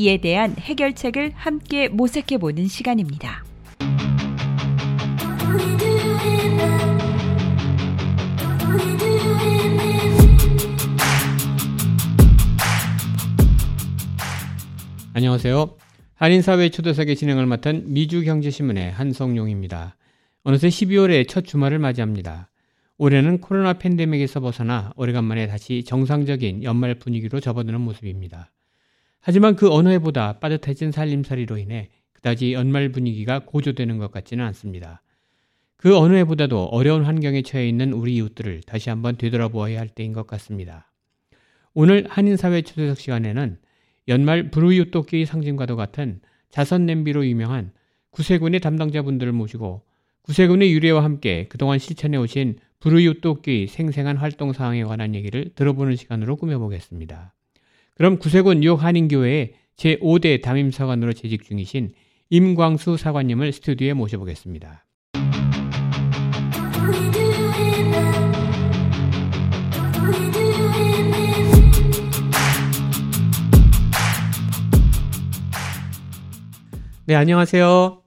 이에 대한 해결책을 함께 모색해 보는 시간입니다. 안녕하세요. 한인사회 초대석의 진행을 맡은 미주경제신문의 한성용입니다. 어느새 12월의 첫 주말을 맞이합니다. 올해는 코로나 팬데믹에서 벗어나 오래간만에 다시 정상적인 연말 분위기로 접어드는 모습입니다. 하지만 그 어느 해보다 빠듯해진 살림살이로 인해 그다지 연말 분위기가 고조되는 것 같지는 않습니다. 그 어느 해보다도 어려운 환경에 처해 있는 우리 이웃들을 다시 한번 되돌아보아야 할 때인 것 같습니다. 오늘 한인사회 초대석 시간에는 연말 불우이웃 돕기 상징과도 같은 자선 냄비로 유명한 구세군의 담당자분들을 모시고 구세군의 유래와 함께 그동안 실천해 오신 불우이웃 돕기 생생한 활동 사항에 관한 얘기를 들어보는 시간으로 꾸며보겠습니다. 그럼 구세군 유한인교회의 제5대 담임사관으로 재직 중이신 임광수 사관님을 스튜디오에 모셔보겠습니다. 네, 안녕하세요.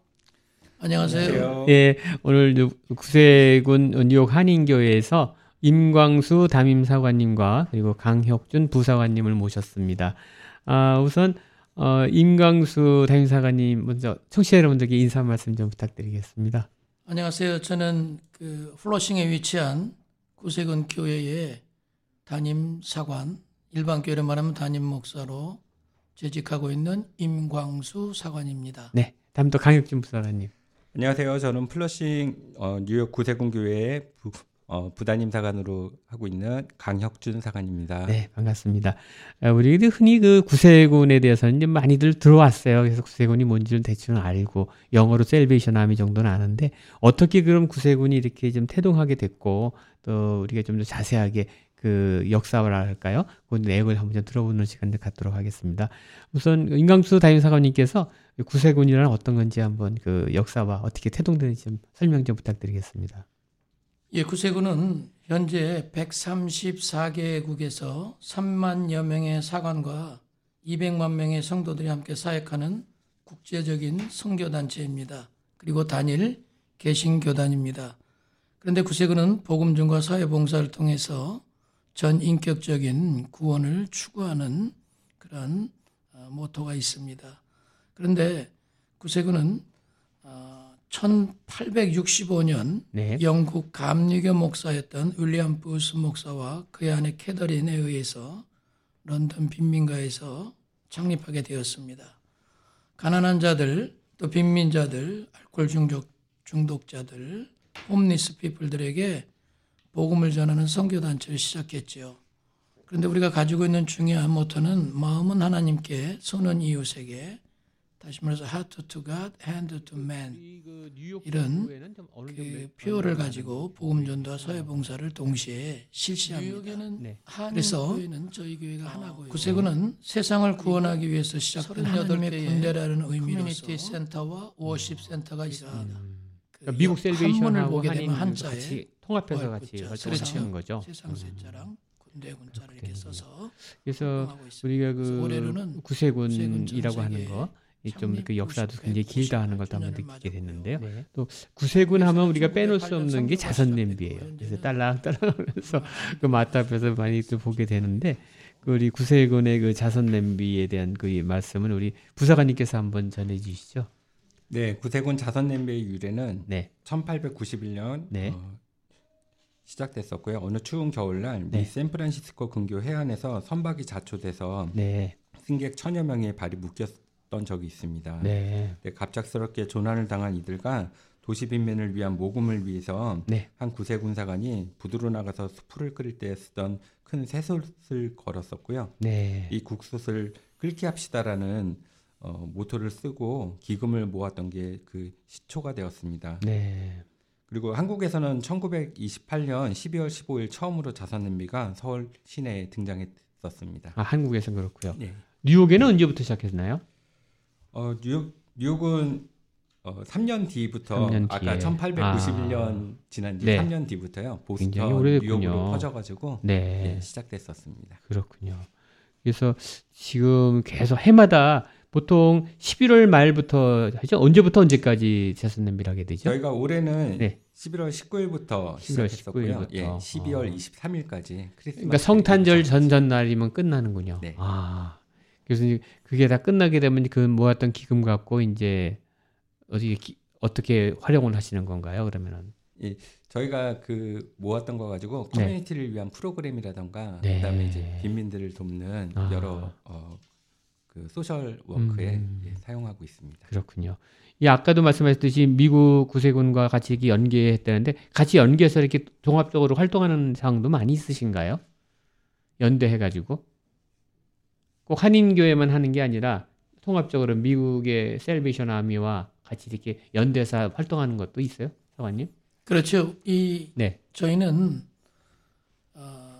안녕하세요. 예, 오늘 구세군 뉴욕 한인교회에서 임광수 담임사관님과 그리고 강혁준 부사관님을 모셨습니다. 아, 우선 어, 임광수 담임사관님 먼저 청취자 여러분들께 인사 말씀 좀 부탁드리겠습니다. 안녕하세요. 저는 그 플러싱에 위치한 구세군 교회의 담임 사관, 일반 교회를 말하면 담임 목사로 재직하고 있는 임광수 사관입니다. 네, 다음 또 강혁준 부사관님. 안녕하세요. 저는 플러싱 어, 뉴욕 구세군 교회의 부, 어, 부담임 사관으로 하고 있는 강혁준 사관입니다. 네, 반갑습니다. 아, 우리 흔히 그 구세군에 대해서는 이제 많이들 들어왔어요. 그래서 구세군이 뭔지는 대충 알고 영어로 Salvation Army 정도는 아는데 어떻게 그럼 구세군이 이렇게 좀 태동하게 됐고 또 우리가 좀 더 자세하게 그 역사를 할까요? 그 내용을 한번 좀 들어보는 시간을 갖도록 하겠습니다. 우선 임강수 담임사관님께서 구세군이란 어떤 건지 한번 그 역사와 어떻게 태동되는지 좀 설명 좀 부탁드리겠습니다. 예, 구세군은 현재 134개국에서 3만여 명의 사관과 200만 명의 성도들이 함께 사역하는 국제적인 선교단체입니다. 그리고 단일 개신교단입니다. 그런데 구세군은 복음전과 사회 봉사를 통해서 전 인격적인 구원을 추구하는 그런 모토가 있습니다. 그런데 구세군은 1865년 네. 영국 감리교 목사였던 윌리엄 부스 목사와 그의 아내 캐더린에 의해서 런던 빈민가에서 창립하게 되었습니다. 가난한 자들, 또 빈민자들, 알코올 중독, 중독자들, 홈리스 피플들에게 복음을 전하는 선교단체를 시작했지요. 그런데 우리가 가지고 있는 중요한 모토는 마음은 하나님께, 손은 이웃에게, 다시 말해서 heart to God, hand to man 이런 그 표어를 가지고 복음 전도와 사회 봉사를 동시에 실시합니다. 네. 그래서 하나고요. 구세군은 세상을 구원하기 위해서 시작된 하나님의 군대라는 의미로서 센터와 워십 센터가 있습니다. 음. 그러니까 미국 셀베이션하고 한인 같이 통합해서 같이 활동하는 거죠. 세상 세자랑 군대 군자를 이렇게 써서 그래서 우리가 그 구세군이라고 하는 거. 좀 그 역사도 굉장히 길다 하는 것도 한번 느끼게 됐는데요. 네. 또 구세군 하면 우리가 빼놓을 수 없는 게 자선 냄비예요. 그래서 딸랑딸랑 하면서 그 마트 앞에서 많이 또 보게 되는데 그 우리 구세군의 그 자선 냄비에 대한 그 말씀은 우리 부사관님께서 한번 전해 주시죠. 네, 구세군 자선 냄비의 유래는 네. 1891년 네. 어, 시작됐었고요. 어느 추운 겨울날 네. 미 샌프란시스코 근교 해안에서 선박이 자초돼서 네. 승객 천여 명의 발이 묶였 던 적이 있습니다. 네. 네, 갑작스럽게 조난을 당한 이들과 도시 빈민을 위한 모금을 위해서 네. 한 구세 군사관이 부두로 나가서 수풀을 끓일 때 쓰던 큰 쇠솥을 걸었었고요. 네. 이 국솥을 끓게 합시다라는 어, 모토를 쓰고 기금을 모았던 게 그 시초가 되었습니다. 네. 그리고 한국에서는 1928년 12월 15일 처음으로 자선냄비가 서울 시내에 등장했었습니다. 아, 한국에서는 그렇고요. 네. 뉴욕에는 언제부터 시작했나요? 어, 뉴욕 뉴욕은 어, 3년 뒤부터 3년 아까 1891년 아. 지난 지 네. 3년 뒤부터요. 보스턴 뉴욕으로 퍼져가지고 네. 네, 시작됐었습니다. 그렇군요. 그래서 지금 계속 해마다 보통 11월 말부터 하죠. 언제부터 언제까지 재선 냄비를 하게 되죠? 저희가 올해는 네. 11월 19일부터 11월 시작했었고요. 19일부터. 예, 12월 어. 23일까지 크리스마스. 그러니까 성탄절 전전날이면 끝나는군요. 네. 아. 그래서 그게 다 끝나게 되면 그 모았던 기금 갖고 이제 어떻게 어떻게 활용을 하시는 건가요? 그러면은 예, 저희가 그 모았던 거 가지고 네. 커뮤니티를 네. 위한 프로그램이라던가 네. 그다음에 이제 빈민들을 돕는 아. 여러 어, 그 social work에 음. 예, 사용하고 있습니다. 그렇군요. 이 아까도 말씀하셨듯이 미국 구세군과 같이 연계했다는데 같이 연계해서 이렇게 종합적으로 활동하는 상황도 많이 있으신가요? 연대해 가지고 꼭 한인교회만 하는 게 아니라 통합적으로 미국의 Salvation Army와 같이 이렇게 연대해서 활동하는 것도 있어요, 사관님? 그렇죠. 이 네. 저희는 어,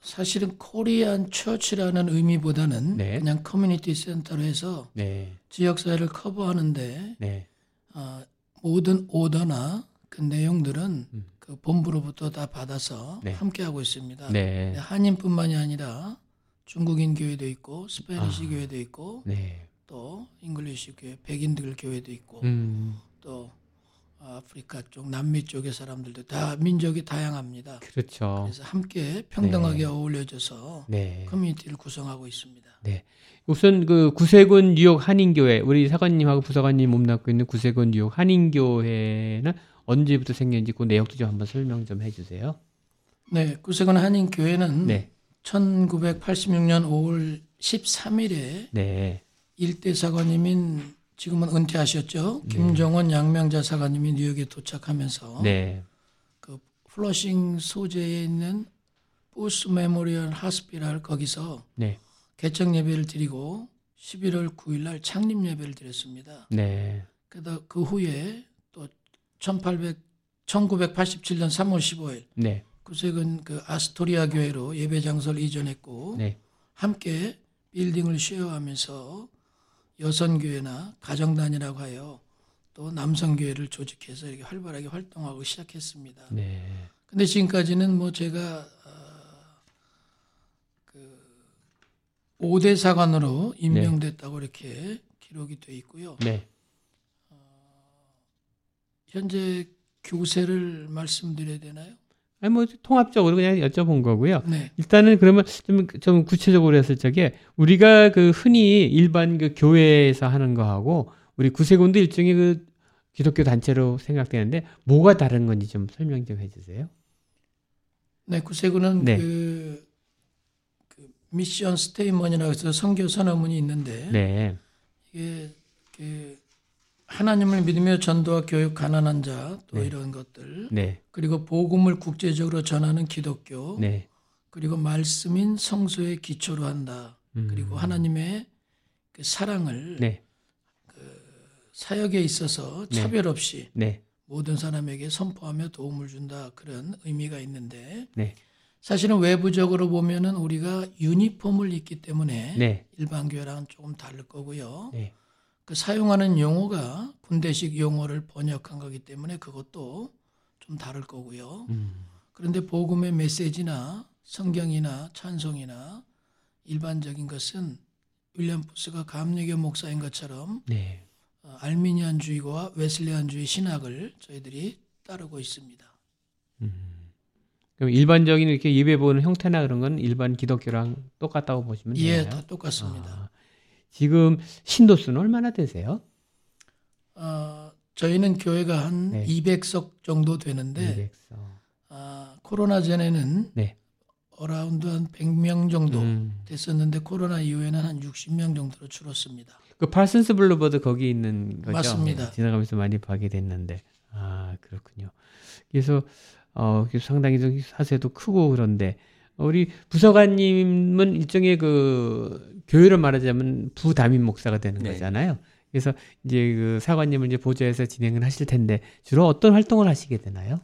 사실은 Korean church라는 의미보다는 네. 그냥 community center로 해서 네. 지역 사회를 커버하는데 네. 어, 모든 오더나 그 내용들은 음. 그 본부로부터 다 받아서 네. 함께 하고 있습니다. 네. 한인뿐만이 아니라 중국인 교회도 있고 Spanish 아. 교회도 있고 또 English 교회 백인들 교회도 있고 음. 또 아프리카 쪽, 남미 쪽의 사람들도 다 민족이 다양합니다. 그렇죠. 그래서 함께 평등하게 네. 어울려져서 네. 커뮤니티를 구성하고 있습니다. 네. 우선 그 구세군 뉴욕 한인교회 우리 사관님하고 부사관님 몸담고 있는 구세군 뉴욕 한인교회는 언제부터 생겼는지 그 내용도 좀 한번 설명 좀 해주세요. 네, 구세군 한인교회는 네. 1986년 5월 13일에 네. 일대 사관님인 지금은 은퇴하셨죠. 네. 김정원 양명자 사관님이 뉴욕에 도착하면서 네. 그 플러싱 소재에 있는 Booth Memorial Hospital 거기서 네. 개척 예배를 드리고 11월 9일 날 창립 예배를 드렸습니다. 네. 그다 그 후에 또 1800, 1987년 3월 15일 네. 구세군 그 아스토리아 교회로 예배 장소를 이전했고 네. 함께 빌딩을 쉐어하면서 여성 교회나 가정단이라고 하여 또 남성 교회를 조직해서 이렇게 활발하게 활동하고 시작했습니다. 네. 근데 지금까지는 뭐 제가 어, 그 5대 사관으로 임명됐다고 네. 이렇게 기록이 돼 있고요. 네. 어, 현재 교세를 말씀드려야 되나요? 아니 뭐 통합적으로 그냥 여쭤본 거고요. 네. 일단은 그러면 좀, 좀 구체적으로 했을 적에 우리가 그 흔히 일반 그 교회에서 하는 거하고 우리 구세군도 일종의 그 기독교 단체로 생각되는데 뭐가 다른 건지 좀 설명 좀 해주세요. 네, 구세군은 네. 그, 그 mission statement이라고 해서 성교 선언문이 있는데 네. 이게 그 하나님을 믿으며 전도와 교육 가난한 자 또 네. 이런 것들 네. 그리고 복음을 국제적으로 전하는 기독교 네. 그리고 말씀인 성소의 기초로 한다 음. 그리고 하나님의 그 사랑을 네. 그 사역에 있어서 네. 차별 없이 네. 모든 사람에게 선포하며 도움을 준다 그런 의미가 있는데 사실은 외부적으로 보면은 우리가 유니폼을 입기 때문에 일반 교회랑은 조금 다를 거고요. 그 사용하는 용어가 군대식 용어를 번역한 거기 때문에 그것도 좀 다를 거고요. 음. 그런데 복음의 메시지나 성경이나 찬송이나 일반적인 것은 윌리엄 부스가 감리교 목사인 것처럼 네. 어, 알미니안주의와 웨슬리안주의 신학을 저희들이 따르고 있습니다. 음. 그럼 일반적인 이렇게 예배 보는 형태나 그런 건 일반 기독교랑 똑같다고 보시면 돼요? 예, 다 똑같습니다. 아. 지금 신도수는 얼마나 되세요? 어, 저희는 교회가 한 네. 200석 정도 되는데 200석. 아, 코로나 전에는 네. around 한 100명 정도 음. 됐었는데 코로나 이후에는 한 60명 정도로 줄었습니다. 그 Parsons Boulevard 거기 있는 거죠? 맞습니다. 네, 지나가면서 많이 보게 됐는데 아 그렇군요. 그래서 어 상당히 사세도 크고 그런데 우리 부사관님은 일종의 그 교회로 말하자면 부담임 목사가 되는 네. 거잖아요. 그래서 이제 그 사관님을 이제 보좌해서 진행을 하실 텐데 주로 어떤 활동을 하시게 되나요?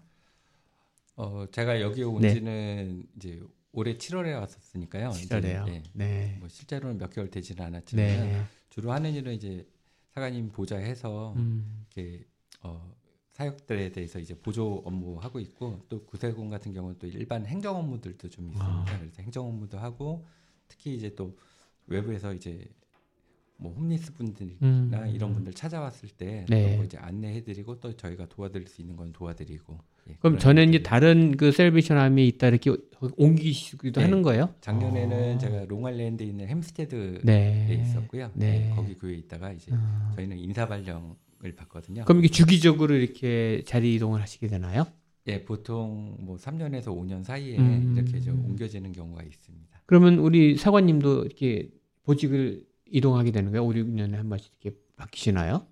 어, 제가 여기 온 네. 지는 이제 올해 7월에 왔었으니까요. 7월에요. 네. 네. 뭐 실제로는 몇 개월 되지는 않았지만 네. 주로 하는 일은 이제 사관님 보좌해서 음. 이렇게 어, 사역들에 대해서 이제 보조 업무 하고 있고 또 구세군 같은 경우는 또 일반 행정 업무들도 좀 있습니다. 아. 그래서 행정 업무도 하고 특히 이제 또 외부에서 이제 뭐 홈리스 분들이나 음. 이런 분들 찾아왔을 때 네. 이제 안내해드리고 또 저희가 도와드릴 수 있는 건 도와드리고. 예, 그럼 전에 이제 다른 그 아미에 있다 이렇게 옮기시기도 네. 하는 거예요? 작년에는 오. 어. 제가 롱알랜드에 있는 햄스테드에 네. 있었고요. 네. 네. 거기 교회에 있다가 이제 음. 저희는 인사 발령을 받거든요. 그럼 이게 주기적으로 이렇게 자리 이동을 하시게 되나요? 예, 보통 뭐 3년에서 5년 사이에 음. 이렇게 좀 옮겨지는 경우가 있습니다. 그러면 우리 사관님도 이렇게 보직을 이동하게 되는 거예요? 5, 6년에 한 번씩 이렇게 바뀌시나요?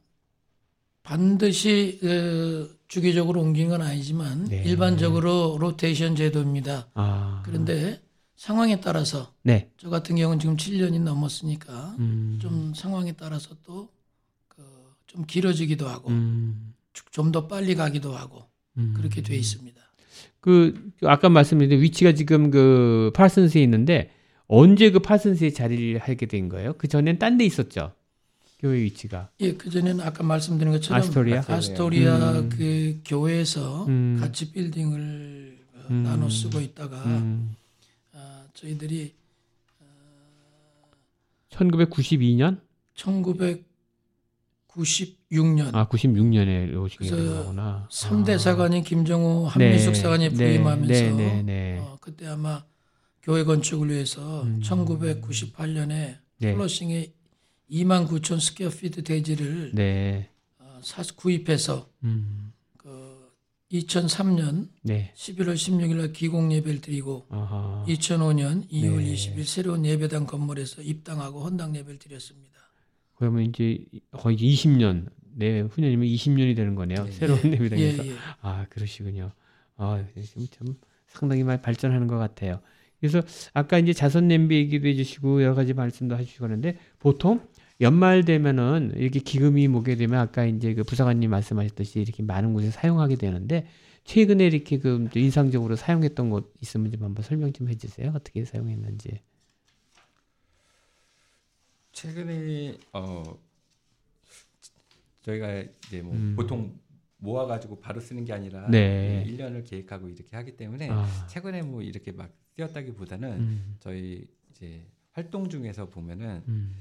반드시 어, 주기적으로 옮긴 건 아니지만 네. 일반적으로 로테이션 제도입니다. 아. 그런데 상황에 따라서 네. 저 같은 경우는 지금 7년이 넘었으니까 음. 좀 상황에 따라서 또좀 그 길어지기도 하고 음. 좀더 빨리 가기도 하고 음. 그렇게 돼 있습니다. 그 아까 말씀드린 위치가 지금 그 파슨스에 있는데 언제 그 파슨스에 자리를 하게 된 거예요? 그 전엔 딴 데 있었죠. 교회 위치가. 예, 그 전에는 아까 말씀드린 것처럼 아스토리아, 아스토리아 음. 그 교회에서 음. 같이 빌딩을 어, 음. 나눠 쓰고 있다가 음. 어, 저희들이 어, 1992년? 1996년. 아, 96년에 오시게 된 거구나. 3대 아. 사관인 김정우 한미숙 네. 사관이 네. 부임하면서 네. 네. 네. 어, 그때 아마 교회 건축을 위해서 음. 1998년에 네. 플러싱에 2만 9천 square feet 대지를 네. 어, 사, 구입해서 음. 그 2003년 네. 11월 16일 날 기공 예배를 드리고 아하. 2005년 2월 네. 20일 새로운 예배당 건물에서 입당하고 헌당 예배를 드렸습니다. 그러면 이제 거의 20년 네 후년이면 20년이 되는 거네요. 네. 새로운 예. 예배당에서 예, 예. 아 그러시군요. 아 지금 참 상당히 많이 발전하는 것 같아요. 그래서 아까 이제 자선 냄비 얘기도 해주시고 여러 가지 말씀도 해주시고 하는데 보통 연말 되면은 이렇게 기금이 모게 되면 아까 이제 그 부사관님 말씀하셨듯이 이렇게 많은 곳에 사용하게 되는데 최근에 이렇게 그 인상적으로 사용했던 곳 있으면 좀 한번 설명 좀 해주세요. 어떻게 사용했는지. 최근에 어 저희가 이제 뭐 음. 보통 모아가지고 바로 쓰는 게 아니라 네. 1년을 계획하고 이렇게 하기 때문에 아. 최근에 뭐 이렇게 막 쓰였다기보다는 음. 저희 이제 활동 중에서 보면은 음.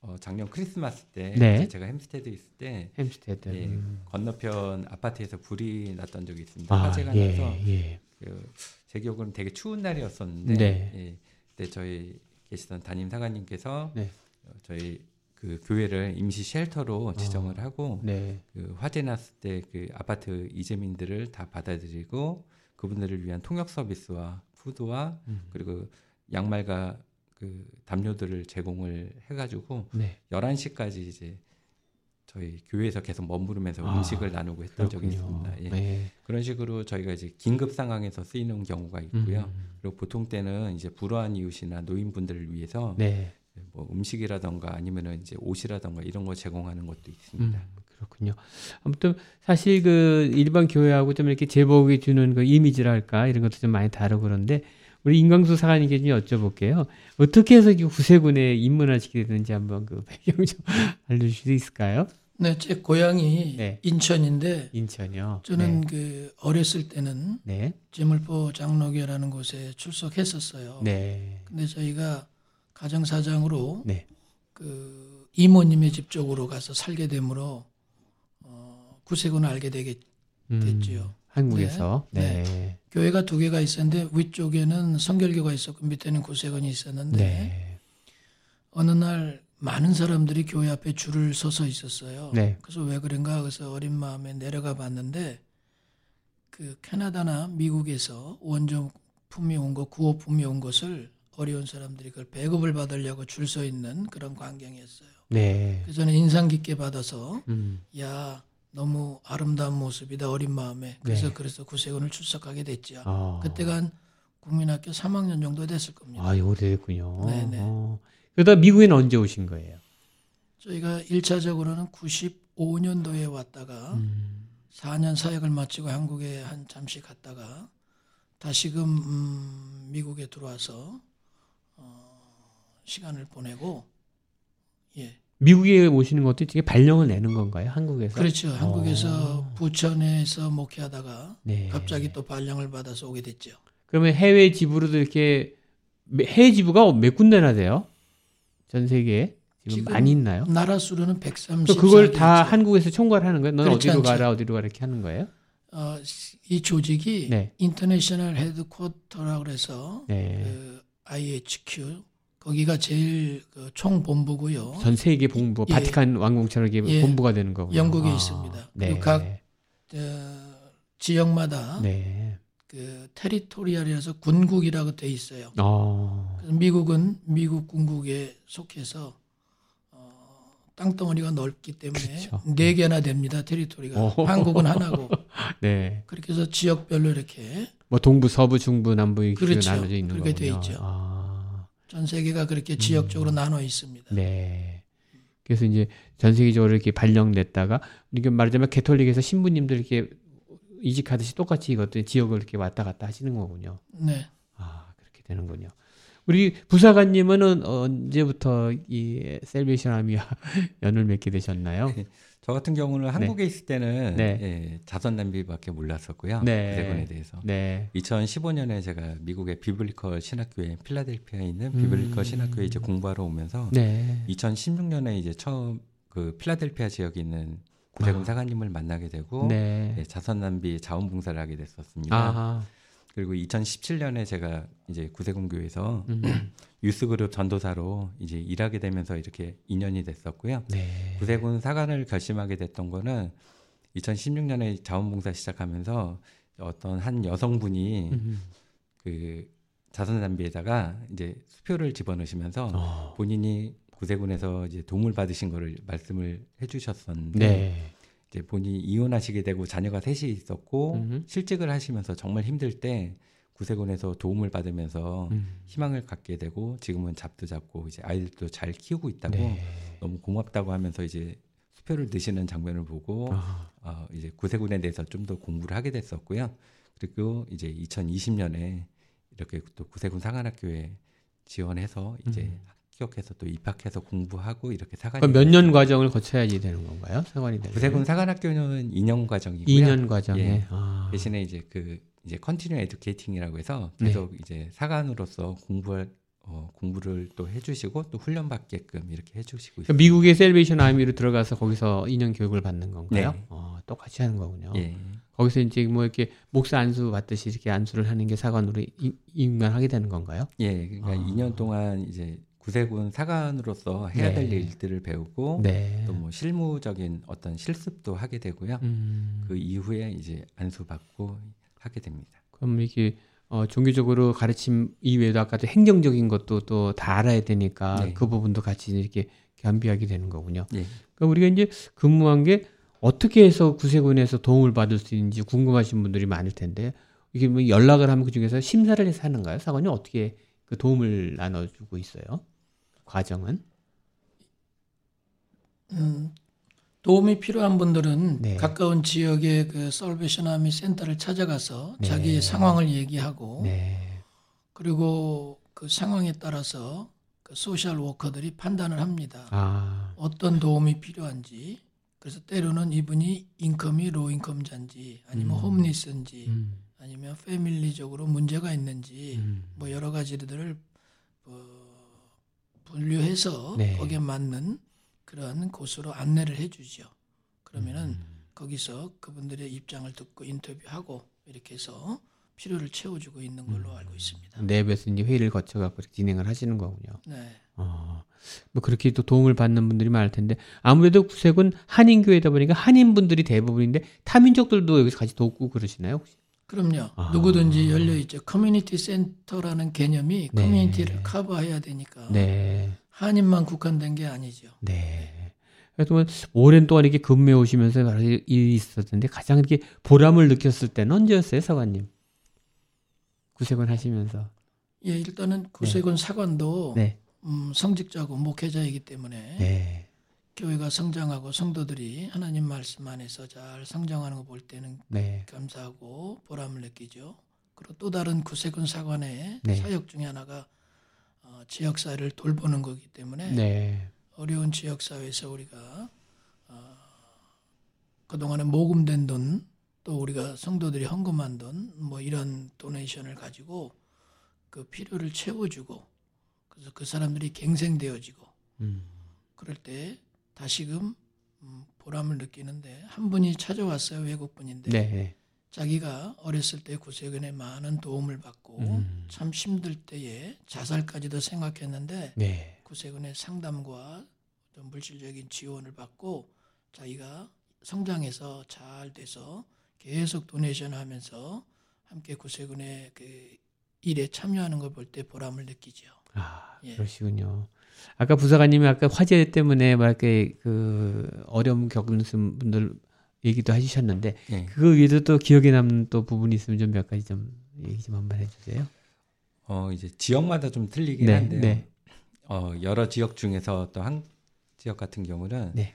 어, 작년 크리스마스 때 네. 제가 햄스테드 있을 때 햄스테드 예, 음. 건너편 아파트에서 불이 났던 적이 있습니다. 아, 화재가 예, 나서 예. 그, 제 기억으로는 되게 추운 날이었었는데 네. 예, 그때 저희 계시던 담임 사관님께서 네. 어, 저희 그 교회를 임시 쉘터로 아, 지정을 어, 하고 네. 그 화재 났을 때 그 아파트 이재민들을 다 받아들이고 그분들을 위한 통역 서비스와 푸드와 음. 그리고 양말과 그 담요들을 제공을 해가지고 네. 11시까지 이제 저희 교회에서 계속 머무르면서 아, 음식을 나누고 했던 그렇군요. 적이 있습니다. 예. 네. 그런 식으로 저희가 이제 긴급 상황에서 쓰이는 경우가 있고요. 음. 그리고 보통 때는 이제 불우한 이웃이나 노인분들을 위해서 네. 뭐 음식이라던가 아니면은 이제 옷이라던가 이런 거 제공하는 것도 있습니다. 음, 그렇군요. 아무튼 사실 그 일반 교회하고 좀 이렇게 제복이 주는 그 이미지랄까 이런 것도 좀 많이 다르고 그런데 우리 인광수 사관님께 좀 여쭤볼게요. 어떻게 해서 구세군에 입문하시게 됐는지 한번 그 배경 좀 알려주실 수 있을까요? 네, 제 고향이 네. 인천인데 인천이요. 저는 네. 그 어렸을 때는 네. 제물포 장로교라는 곳에 출석했었어요. 네. 근데 저희가 가정사장으로 네. 그 이모님의 집 쪽으로 가서 살게 되므로 어, 구세군을 알게 되게 음, 됐지요. 음, 한국에서. 네. 네. 교회가 두 개가 있었는데 위쪽에는 성결교가 있었고 밑에는 구세군이 있었는데 네. 어느 날 많은 사람들이 교회 앞에 줄을 서서 있었어요. 네. 그래서 왜 그런가 그래서 어린 마음에 내려가 봤는데 그 캐나다나 미국에서 원조품이 온 것, 구호품이 온 것을 어려운 사람들이 그걸 배급을 받으려고 줄 서 있는 그런 광경이었어요. 네. 그래서 저는 인상 깊게 받아서 음. 야 너무 아름다운 모습이다 어린 마음에 그래서 네. 그래서 구세군을 출석하게 됐죠. 어. 그때가 한 국민학교 3학년 정도 됐을 겁니다. 아, 오래됐군요. 네네. 어. 그러다 미국에는 언제 오신 거예요? 저희가 1차적으로는 95년도에 왔다가 음. 4년 사역을 마치고 한국에 한 잠시 갔다가 다시금 음, 미국에 들어와서 어, 시간을 보내고 예. 미국에 오시는 것도 되게 발령을 내는 건가요? 한국에서? 그렇죠. 한국에서 어. 부천에서 목회하다가 네. 갑자기 또 발령을 받아서 오게 됐죠. 그러면 해외 지부로도 이렇게 해외 지부가 몇 군데나 돼요? 전 세계에 지금, 지금 많이 있나요? 나라 수로는 130. 그걸 다 있죠. 한국에서 총괄 하는 거예요? 넌 어디로 않죠. 가라 어디로 가라 이렇게 하는 거예요? 어, 이 조직이 네. International Headquarter라 그래서 네. 그 IHQ 거기가 제일 그 총본부고요. 전 세계 본부, 예. 바티칸 왕궁처럼 이게 예. 본부가 되는 거고요. 영국에 아, 있습니다. 네. 그리고 각 어, 지역마다 네. 그 territorial이라서 군국이라고 돼 있어요. 아. 미국은 미국 군국에 속해서 어, 땅덩어리가 넓기 때문에 그렇죠. 네 개나 됩니다. 테리토리가. 오. 한국은 하나고. 네. 그렇게 해서 지역별로 이렇게 뭐 동부, 서부, 중부, 남부 이렇게 그렇죠. 나눠져 있는 그렇게 거군요. 돼 있죠. 아. 전 세계가 그렇게 지역적으로 음. 나눠 있습니다. 네. 그래서 이제 전 세계적으로 이렇게 발령됐다가 이게 말하자면 개톨릭에서 신부님들 이렇게 이직하듯이 똑같이 이것도 지역을 이렇게 왔다 갔다 하시는 거군요. 네. 아 그렇게 되는군요. 우리 부사관님은 언제부터 이 Salvation Army와 연을 맺게 되셨나요? 저 같은 경우는 네. 한국에 있을 때는 네. 예, 자선냄비밖에 몰랐었고요. 네. 구세군에 대해서. 네. 2015년에 제가 미국의 Biblical 신학교에 필라델피아에 있는 Biblical 음. 신학교에 이제 공부하러 오면서 네. 2016년에 이제 처음 그 필라델피아 지역에 있는 구세군 아. 사관님을 만나게 되고 네. 예, 자선냄비 자원봉사를 하게 됐었습니다. 아하. 그리고 2017년에 제가 이제 구세군교에서 음. 유스그룹 전도사로 이제 일하게 되면서 이렇게 인연이 됐었고요. 네. 구세군 사관을 결심하게 됐던 거는 2016년에 자원봉사 시작하면서 어떤 한 여성분이 음. 그 자선 담비에다가 이제 수표를 집어넣으시면서 어. 본인이 구세군에서 이제 도움을 받으신 거를 말씀을 해주셨었는데 네. 이제 본인이 이혼하시게 되고 자녀가 셋이 있었고 음흠. 실직을 하시면서 정말 힘들 때 구세군에서 도움을 받으면서 음. 희망을 갖게 되고 지금은 잡도 잡고 이제 아이들도 잘 키우고 있다고 네. 너무 고맙다고 하면서 이제 수표를 드시는 장면을 보고 아. 어, 이제 구세군에 대해서 좀 더 공부를 하게 됐었고요. 그리고 이제 2020년에 이렇게 또 구세군 상한학교에 지원해서 이제 음. 합격해서 또 입학해서 공부하고 이렇게 사관이 몇년 과정을 거쳐야지 되는 건가요? 사관이 되는 구세군 사관학교는 2년 과정이고요. 2년 과정에 예. 아. 대신에 이제 그 이제 continue educating이라고 해서 네. 계속 네. 이제 사관으로서 공부할 어, 공부를 또 해주시고 또 훈련 받게끔 이렇게 해주시고 그러니까 미국의 Salvation Army로 들어가서 거기서 2년 교육을 받는 건가요? 네. 어, 똑같이 하는 거군요. 예. 거기서 이제 뭐 이렇게 목사 안수 받듯이 이렇게 안수를 하는 게 사관으로 임관하게 되는 건가요? 예, 그러니까 아. 2년 동안 이제 구세군 사관으로서 해야 될 네. 일들을 배우고 네. 또뭐 실무적인 어떤 실습도 하게 되고요. 음. 그 이후에 이제 안수 받고 하게 됩니다. 그럼 이게 어, 종교적으로 가르침 이외에도 아까도 행정적인 것도 또 다 알아야 되니까 네. 그 부분도 같이 이렇게 겸비하게 되는 거군요. 네. 그러니까 우리가 이제 근무한 게 어떻게 해서 구세군에서 도움을 받을 수 있는지 궁금하신 분들이 많을 텐데 이게 뭐 연락을 하면 그 중에서 심사를 해서 하는가요? 사관이 어떻게 그 도움을 나눠주고 있어요? 그 과정은? 음, 도움이 필요한 분들은 네. 가까운 지역의 그 Salvation Army 센터를 찾아가서 네. 자기의 상황을 얘기하고 네. 그리고 그 상황에 따라서 그 social worker들이 판단을 합니다. 아. 어떤 도움이 필요한지. 그래서 때로는 이분이 income이 low income자인지 아니면 음. 홈리스인지 음. 아니면 family적으로 문제가 있는지 음. 뭐 여러 가지들을 어, 분류해서 네. 거기에 맞는 그러한 곳으로 안내를 해주죠. 그러면은 음. 거기서 그분들의 입장을 듣고 인터뷰하고 이렇게 해서 필요를 채워주고 있는 걸로 음. 알고 있습니다. 랩에서 이제 회의를 거쳐갖고 진행을 하시는 거군요. 네. 어, 뭐 그렇게 또 도움을 받는 분들이 많을 텐데 아무래도 구색은 한인교회다 보니까 한인분들이 대부분인데 타민족들도 여기서 같이 돕고 그러시나요 혹시? 그럼요. 아. 누구든지 열려 있죠. 커뮤니티 센터라는 개념이 네. 커뮤니티를 커버해야 되니까. 네. 한인만 국한된 게 아니죠. 네. 그래도 오랜 동안 이렇게 근무해 오시면서 여러 일이 있었는데 가장 이렇게 보람을 느꼈을 때는 언제였어요, 사관님? 구세군 하시면서. 예, 일단은 구세군 네. 사관도 네. 음, 성직자고 목회자이기 때문에 네. 교회가 성장하고 성도들이 하나님 말씀 안에서 잘 성장하는 거 볼 때는 네. 감사하고 보람을 느끼죠. 그리고 또 다른 구세군 사관의 네. 사역 중에 하나가 어, 지역사회를 돌보는 거기 때문에 네. 어려운 지역사회에서 우리가 어, 그동안에 모금된 돈, 또 우리가 성도들이 헌금한 돈, 뭐 이런 도네이션을 가지고 그 필요를 채워주고 그래서 그 사람들이 갱생되어지고 음. 그럴 때 다시금 음, 보람을 느끼는데 한 분이 찾아왔어요 외국 분인데 네. 자기가 어렸을 때 구세군의 많은 도움을 받고 음. 참 힘들 때에 자살까지도 생각했는데 네. 구세군의 상담과 어떤 물질적인 지원을 받고 자기가 성장해서 잘 돼서 계속 도네이션 하면서 함께 구세군의 그 일에 참여하는 걸 볼 때 보람을 느끼죠. 아, 예. 그러시군요. 아까 부사관님이 아까 화재 때문에 막 이렇게 그 어려움 겪는 분들 얘기도 해주셨는데 네. 그거 외에도 또 기억에 남는 또 부분이 있으면 좀 몇 가지 좀 얘기 좀 한번 해주세요. 어 이제 지역마다 좀 틀리긴 네, 한데요. 네. 어 여러 지역 중에서 또 한 지역 같은 경우는 네.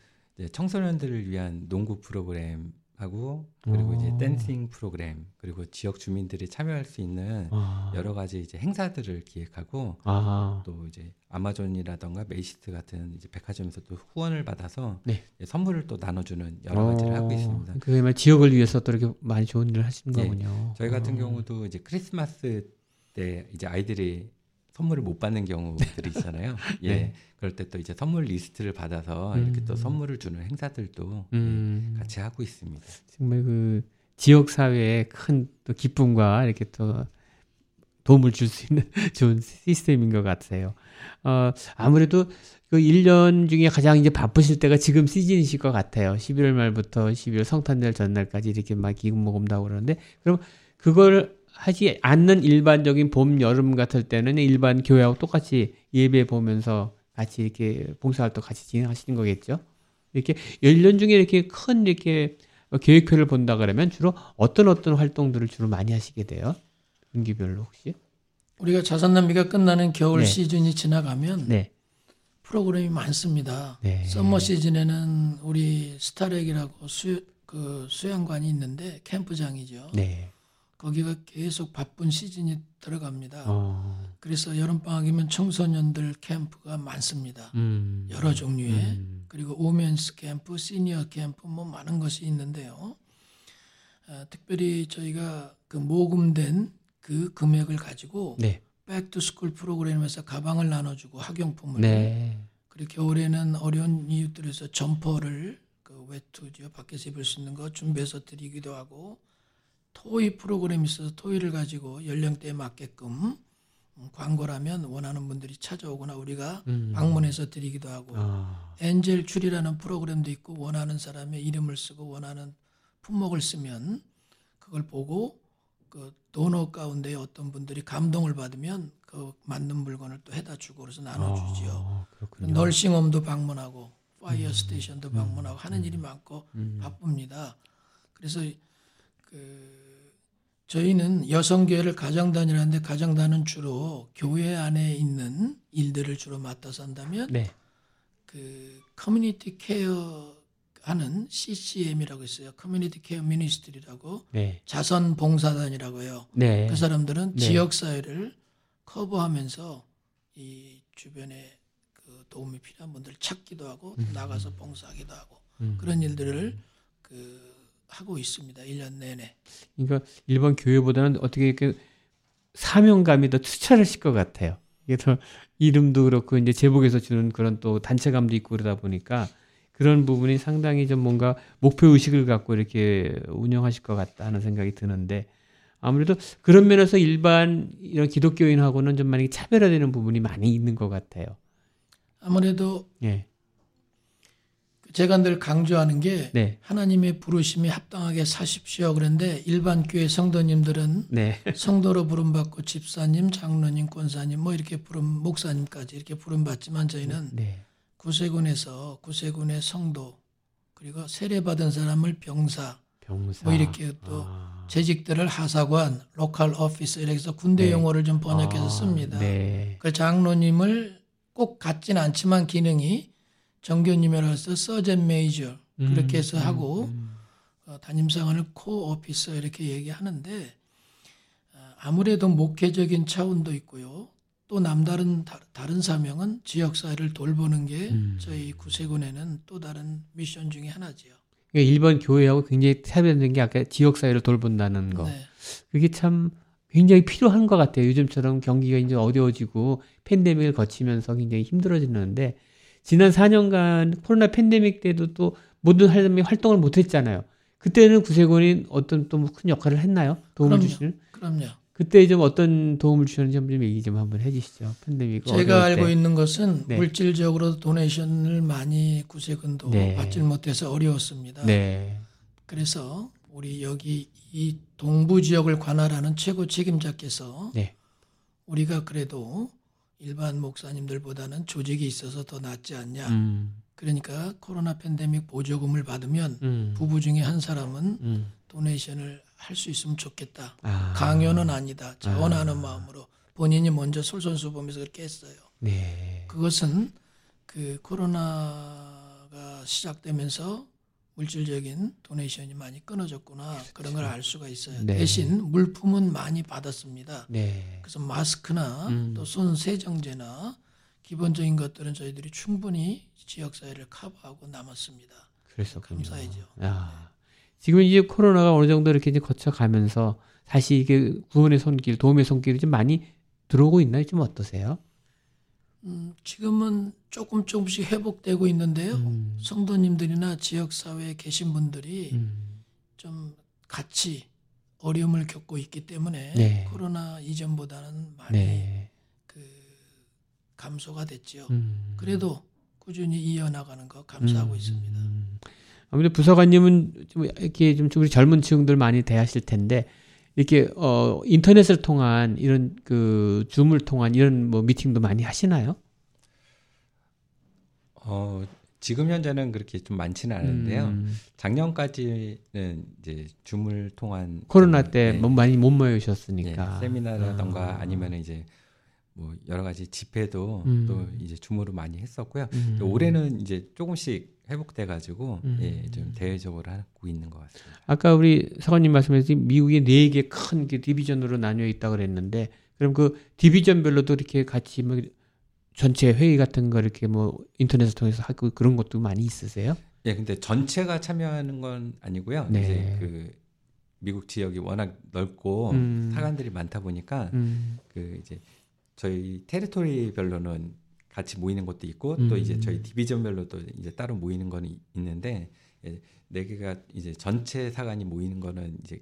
청소년들을 위한 농구 프로그램 하고 그리고 오. 이제 dancing 프로그램 그리고 지역 주민들이 참여할 수 있는 아. 여러 가지 이제 행사들을 기획하고 아. 또 이제 아마존이라던가 메이시트 같은 이제 백화점에서 또 후원을 받아서 네. 선물을 또 나눠주는 여러 가지를 하고 있습니다. 그게 지역을 위해서 또 이렇게 많이 좋은 일을 하시는 네. 거군요. 저희 같은 아. 경우도 이제 크리스마스 때 이제 아이들이 선물을 못 받는 경우들이 있잖아요. 예. 네. 그럴 때 또 이제 선물 리스트를 받아서 음. 이렇게 또 선물을 주는 행사들도 예, 음. 예, 같이 하고 있습니다. 정말 그 지역 사회에 큰 또 기쁨과 이렇게 또 도움을 줄 수 있는 좋은 시스템인 것 같아요. 어, 아무래도 그 1년 중에 가장 이제 바쁘실 때가 지금 시즌이실 것 같아요. 11월 말부터 12월 성탄절 전날까지 이렇게 막 기금 모금도 하고 그러는데, 그럼 그걸 하지 않는 일반적인 봄, 여름 같을 때는 일반 교회하고 똑같이 예배 보면서 같이 이렇게 봉사활동 같이 진행하시는 거겠죠. 이렇게 1년 중에 이렇게 큰 이렇게 계획표를 본다 그러면 주로 어떤 어떤 활동들을 주로 많이 하시게 돼요? 분기별로 혹시? 우리가 자선냄비가 끝나는 겨울 네. 시즌이 지나가면 네. 프로그램이 많습니다. 네. summer 시즌에는 우리 Star Lake이라고 수, 그 수양관이 있는데 캠프장이죠. 네. 거기가 계속 바쁜 시즌이 들어갑니다. 어. 그래서 여름방학이면 청소년들 캠프가 많습니다. 음. 여러 종류의. 음. 그리고 women's 캠프, 시니어 캠프 뭐 많은 것이 있는데요. 어, 특별히 저희가 그 모금된 그 금액을 가지고 네. back to school 프로그램에서 가방을 나눠주고 학용품을 네. 그리고 겨울에는 어려운 이웃들에서 점퍼를 그 외투죠 밖에서 입을 수 있는 거 준비해서 드리기도 하고 toy 프로그램이 있어서 toy를 가지고 연령대에 맞게끔 광고하면 원하는 분들이 찾아오거나 우리가 음. 방문해서 드리기도 하고 아. Angel Tree라는 프로그램도 있고 원하는 사람의 이름을 쓰고 원하는 품목을 쓰면 그걸 보고 그 donor 가운데 어떤 분들이 감동을 받으면 그 맞는 물건을 또 해다 주고 그래서 나눠주죠. 아, nursing home도 방문하고 fire 음. station도 방문하고 하는 음. 일이 많고 음. 바쁩니다. 그래서 그 저희는 여선교회를 가정단이라는데 가정단은 주로 교회 안에 있는 일들을 주로 맡아서 한다면 네. 그 community care 하는 CCM이라고 있어요. community care ministry라고 네. 자선 봉사단이라고 해요. 네. 그 사람들은 네. 지역 사회를 커버하면서 이 주변에 그 도움이 필요한 분들 찾기도 하고 음. 나가서 봉사하기도 하고 음. 그런 일들을 그 하고 있습니다. 1년 내내. 그러니까 일본 교회보다는 어떻게 이렇게 사명감이 더 투철하실 것 같아요. 이게 더 이름도 그렇고 이제 제복에서 주는 그런 또 단체감도 있고 그러다 보니까 그런 부분이 상당히 좀 뭔가 목표 의식을 갖고 이렇게 운영하실 것 같다 하는 생각이 드는데 아무래도 그런 면에서 일반 이런 기독교인하고는 좀 많이 차별화되는 부분이 많이 있는 것 같아요. 아무래도 예. 제가 늘 강조하는 게 네. 하나님의 부르심이 합당하게 사십시오. 그런데 일반 교회 성도님들은 네. 성도로 부름받고 집사님, 장로님, 권사님 뭐 이렇게 부름 목사님까지 이렇게 부름받지만 저희는 네. 구세군에서 구세군의 성도 그리고 세례받은 사람을 병사, 병사. 뭐 이렇게 또 아. 재직들을 하사관, 로컬 오피스 이렇게 해서 군대 네. 용어를 좀 번역해서 아, 씁니다. 네. 그 장로님을 꼭 같진 않지만 기능이 정교님으로서 서전 메이저 그렇게 해서 음, 하고 음, 음. 어, 담임상을 코 오피서 이렇게 얘기하는데 어, 아무래도 목회적인 차원도 있고요. 또 남다른 다, 른 사명은 지역사회를 돌보는 게 음. 저희 구세군에는 또 다른 미션 중에 하나지요. 그러니까 일본 교회하고 굉장히 차별된 게 아까 지역사회를 돌본다는 거. 네. 그게 참 굉장히 필요한 것 같아요. 요즘처럼 경기가 이제 어려워지고 팬데믹을 거치면서 굉장히 힘들어지는데 지난 4년간 코로나 팬데믹 때도 또 모든 사람이 활동을 못 했잖아요. 그때는 구세군이 어떤 또 큰 역할을 했나요? 도움을 그럼요. 주시는? 그럼요. 그때 좀 어떤 도움을 주셨는지 좀 얘기 좀 한번 해주시죠. 팬데믹 제가 알고 있는 것은 네. 물질적으로 도네이션을 많이 구세군도 네. 받지 못해서 어려웠습니다. 네. 그래서 우리 여기 이 동부 지역을 관할하는 최고 책임자께서 네. 우리가 그래도 일반 목사님들보다는 조직이 있어서 더 낫지 않냐. 음. 그러니까 코로나 팬데믹 보조금을 받으면 음. 부부 중에 한 사람은 음. 도네이션을 할 수 있으면 좋겠다. 아. 강요는 아니다. 자원하는 아. 마음으로 본인이 먼저 솔선수범해서 그렇게 했어요. 네. 그것은 그 코로나가 시작되면서 물질적인 도네이션이 많이 끊어졌구나 그런 걸 알 수가 있어요. 네. 대신 물품은 많이 받았습니다. 네. 그래서 마스크나 음. 또손 세정제나 기본적인 것들은 저희들이 충분히 지역 사회를 커버하고 남았습니다. 그래서 감사하죠. 야. 지금 이제 코로나가 어느 정도 이렇게 이제 거쳐가면서 다시 이게 구원의 손길, 도움의 손길이 좀 많이 들어오고 있나요? 좀 어떠세요? 음, 지금은 조금 조금씩 회복되고 있는데요. 음. 성도님들이나 지역 사회에 계신 분들이 음. 좀 같이 어려움을 겪고 있기 때문에 네. 코로나 이전보다는 많이 네. 감소가 됐죠. 음. 그래도 꾸준히 이어나가는 거 감사하고 음. 있습니다. 아무래도 부서관님은 좀 이렇게 좀 우리 젊은 층들 많이 대하실 텐데 이렇게 어 인터넷을 통한 이런 그 줌을 통한 이런 뭐 미팅도 많이 하시나요? 어 지금 현재는 그렇게 좀 많지는 않은데요. 음. 작년까지는 이제 줌을 통한 코로나 때 네. 많이 못 모이셨으니까 네, 세미나라던가 아. 아니면 이제 뭐 여러 가지 집회도 음. 또 이제 줌으로 많이 했었고요. 음. 올해는 이제 조금씩 회복돼 가지고 음. 예, 좀 대외적으로 하고 있는 것 같습니다. 아까 우리 사관님 말씀하신 미국이 네 개 큰 디비전으로 나뉘어 있다 그랬는데 그럼 그 디비전별로도 이렇게 같이 뭐 전체 회의 같은 거 이렇게 뭐 인터넷을 통해서 하고 그런 것도 많이 있으세요? 예, 근데 전체가 참여하는 건 아니고요. 네. 이제 그 미국 지역이 워낙 넓고 음. 사관들이 많다 보니까 음. 그 이제 저희 테리토리별로는 같이 모이는 것도 있고 음. 또 이제 저희 디비전별로도 이제 따로 모이는 거는 있는데 예, 네 개가 이제 전체 사관이 모이는 거는 이제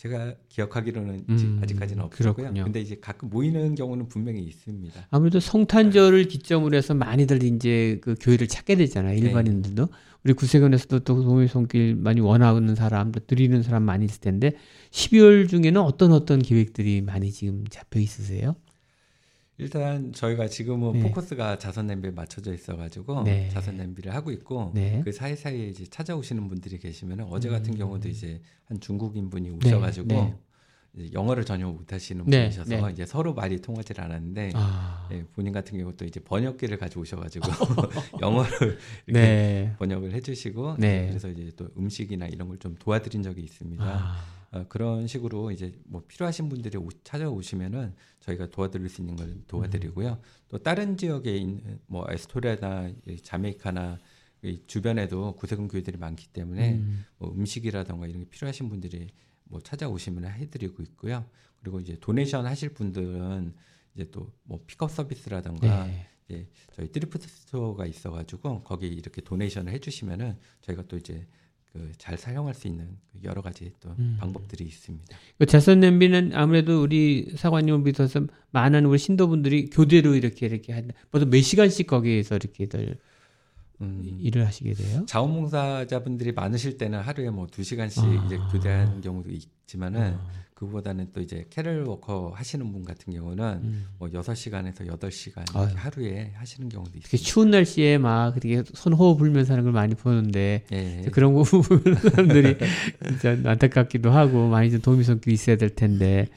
제가 기억하기로는 음, 아직까지는 없고요. 근데 이제 가끔 모이는 경우는 분명히 있습니다. 아무래도 성탄절을 기점으로 해서 많이들 이제 그 교회를 찾게 되잖아요. 네. 일반인들도 네. 우리 구세군에서도 또 도움의 손길 많이 원하는 사람, 또 드리는 사람 많이 있을 텐데 12월 중에는 어떤 어떤 계획들이 많이 지금 잡혀 있으세요? 일단 저희가 지금은 네. 포커스가 자선 냄비에 맞춰져 있어가지고 네. 자선 냄비를 하고 있고 네. 그 사이사이에 이제 찾아오시는 분들이 계시면 어제 같은 음. 경우도 이제 한 중국인 분이 네. 오셔가지고 네. 영어를 전혀 못하시는 네. 분이셔서 이제 서로 말이 통하지 않았는데 아. 예, 본인 같은 경우도 이제 번역기를 가져오셔가지고 영어를 이렇게 번역을 해주시고 그래서 이제 또 음식이나 이런 걸 좀 도와드린 적이 있습니다. 아. 어, 그런 식으로 이제 뭐 필요하신 분들이 오, 찾아오시면은 저희가 도와드릴 수 있는 걸 도와드리고요. 음. 또 다른 지역에 있는 뭐 에스토리아나 자메이카나 이 주변에도 구세군 교회들이 많기 때문에 음. 뭐 음식이라던가 이런 게 필요하신 분들이 뭐 찾아오시면 해드리고 있고요. 그리고 이제 donation 하실 분들은 이제 또 뭐 픽업 서비스라던가 네. 이제 저희 thrift store가 있어가지고 거기 이렇게 donation을 해주시면은 저희가 또 이제 그 잘 사용할 수 있는 그 여러 가지 또 음. 방법들이 있습니다. 그 자선 냄비는 아무래도 우리 사관님을 비롯해서 많은 우리 신도분들이 교대로 이렇게 이렇게 한다. 보통 몇 시간씩 거기에서 이렇게들 음, 일을 하시게 돼요? 자원봉사자분들이 많으실 때는 하루에 뭐 두 시간씩 아. 이제 교대하는 경우도 있지만은 아. 그보다는 또 이제 kettle worker 하시는 분 같은 경우는 음. 뭐 여섯 시간에서 여덟 시간 하루에 하시는 경우도 있어요. 추운 날씨에 막 그렇게 손 호호 불면서 하는 걸 많이 보는데 네. 그런 거 보면 사람들이 진짜 안타깝기도 하고 많이 좀 도움의 손길 있어야 될 텐데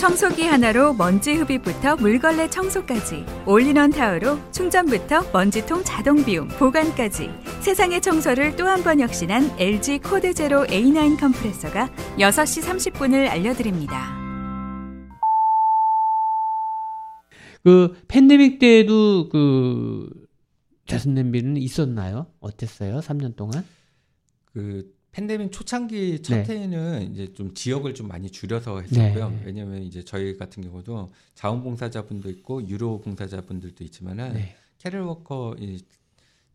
청소기 하나로 먼지 흡입부터 물걸레 청소까지 올인원 타워로 충전부터 먼지통 자동 비움 보관까지 세상의 청소를 또 한 번 혁신한 LG CordZero A9 Kompressor가 6시 30분을 알려드립니다. 그 팬데믹 때에도 그 자선 냄비는 있었나요? 어땠어요? 3년 동안? 그 팬데믹 초창기 첫 네. 해에는 이제 좀 지역을 좀 많이 줄여서 했었고요. 네. 왜냐하면 이제 저희 같은 경우도 자원봉사자분도 있고 유료 봉사자분들도 있지만은 네. kettle worker 이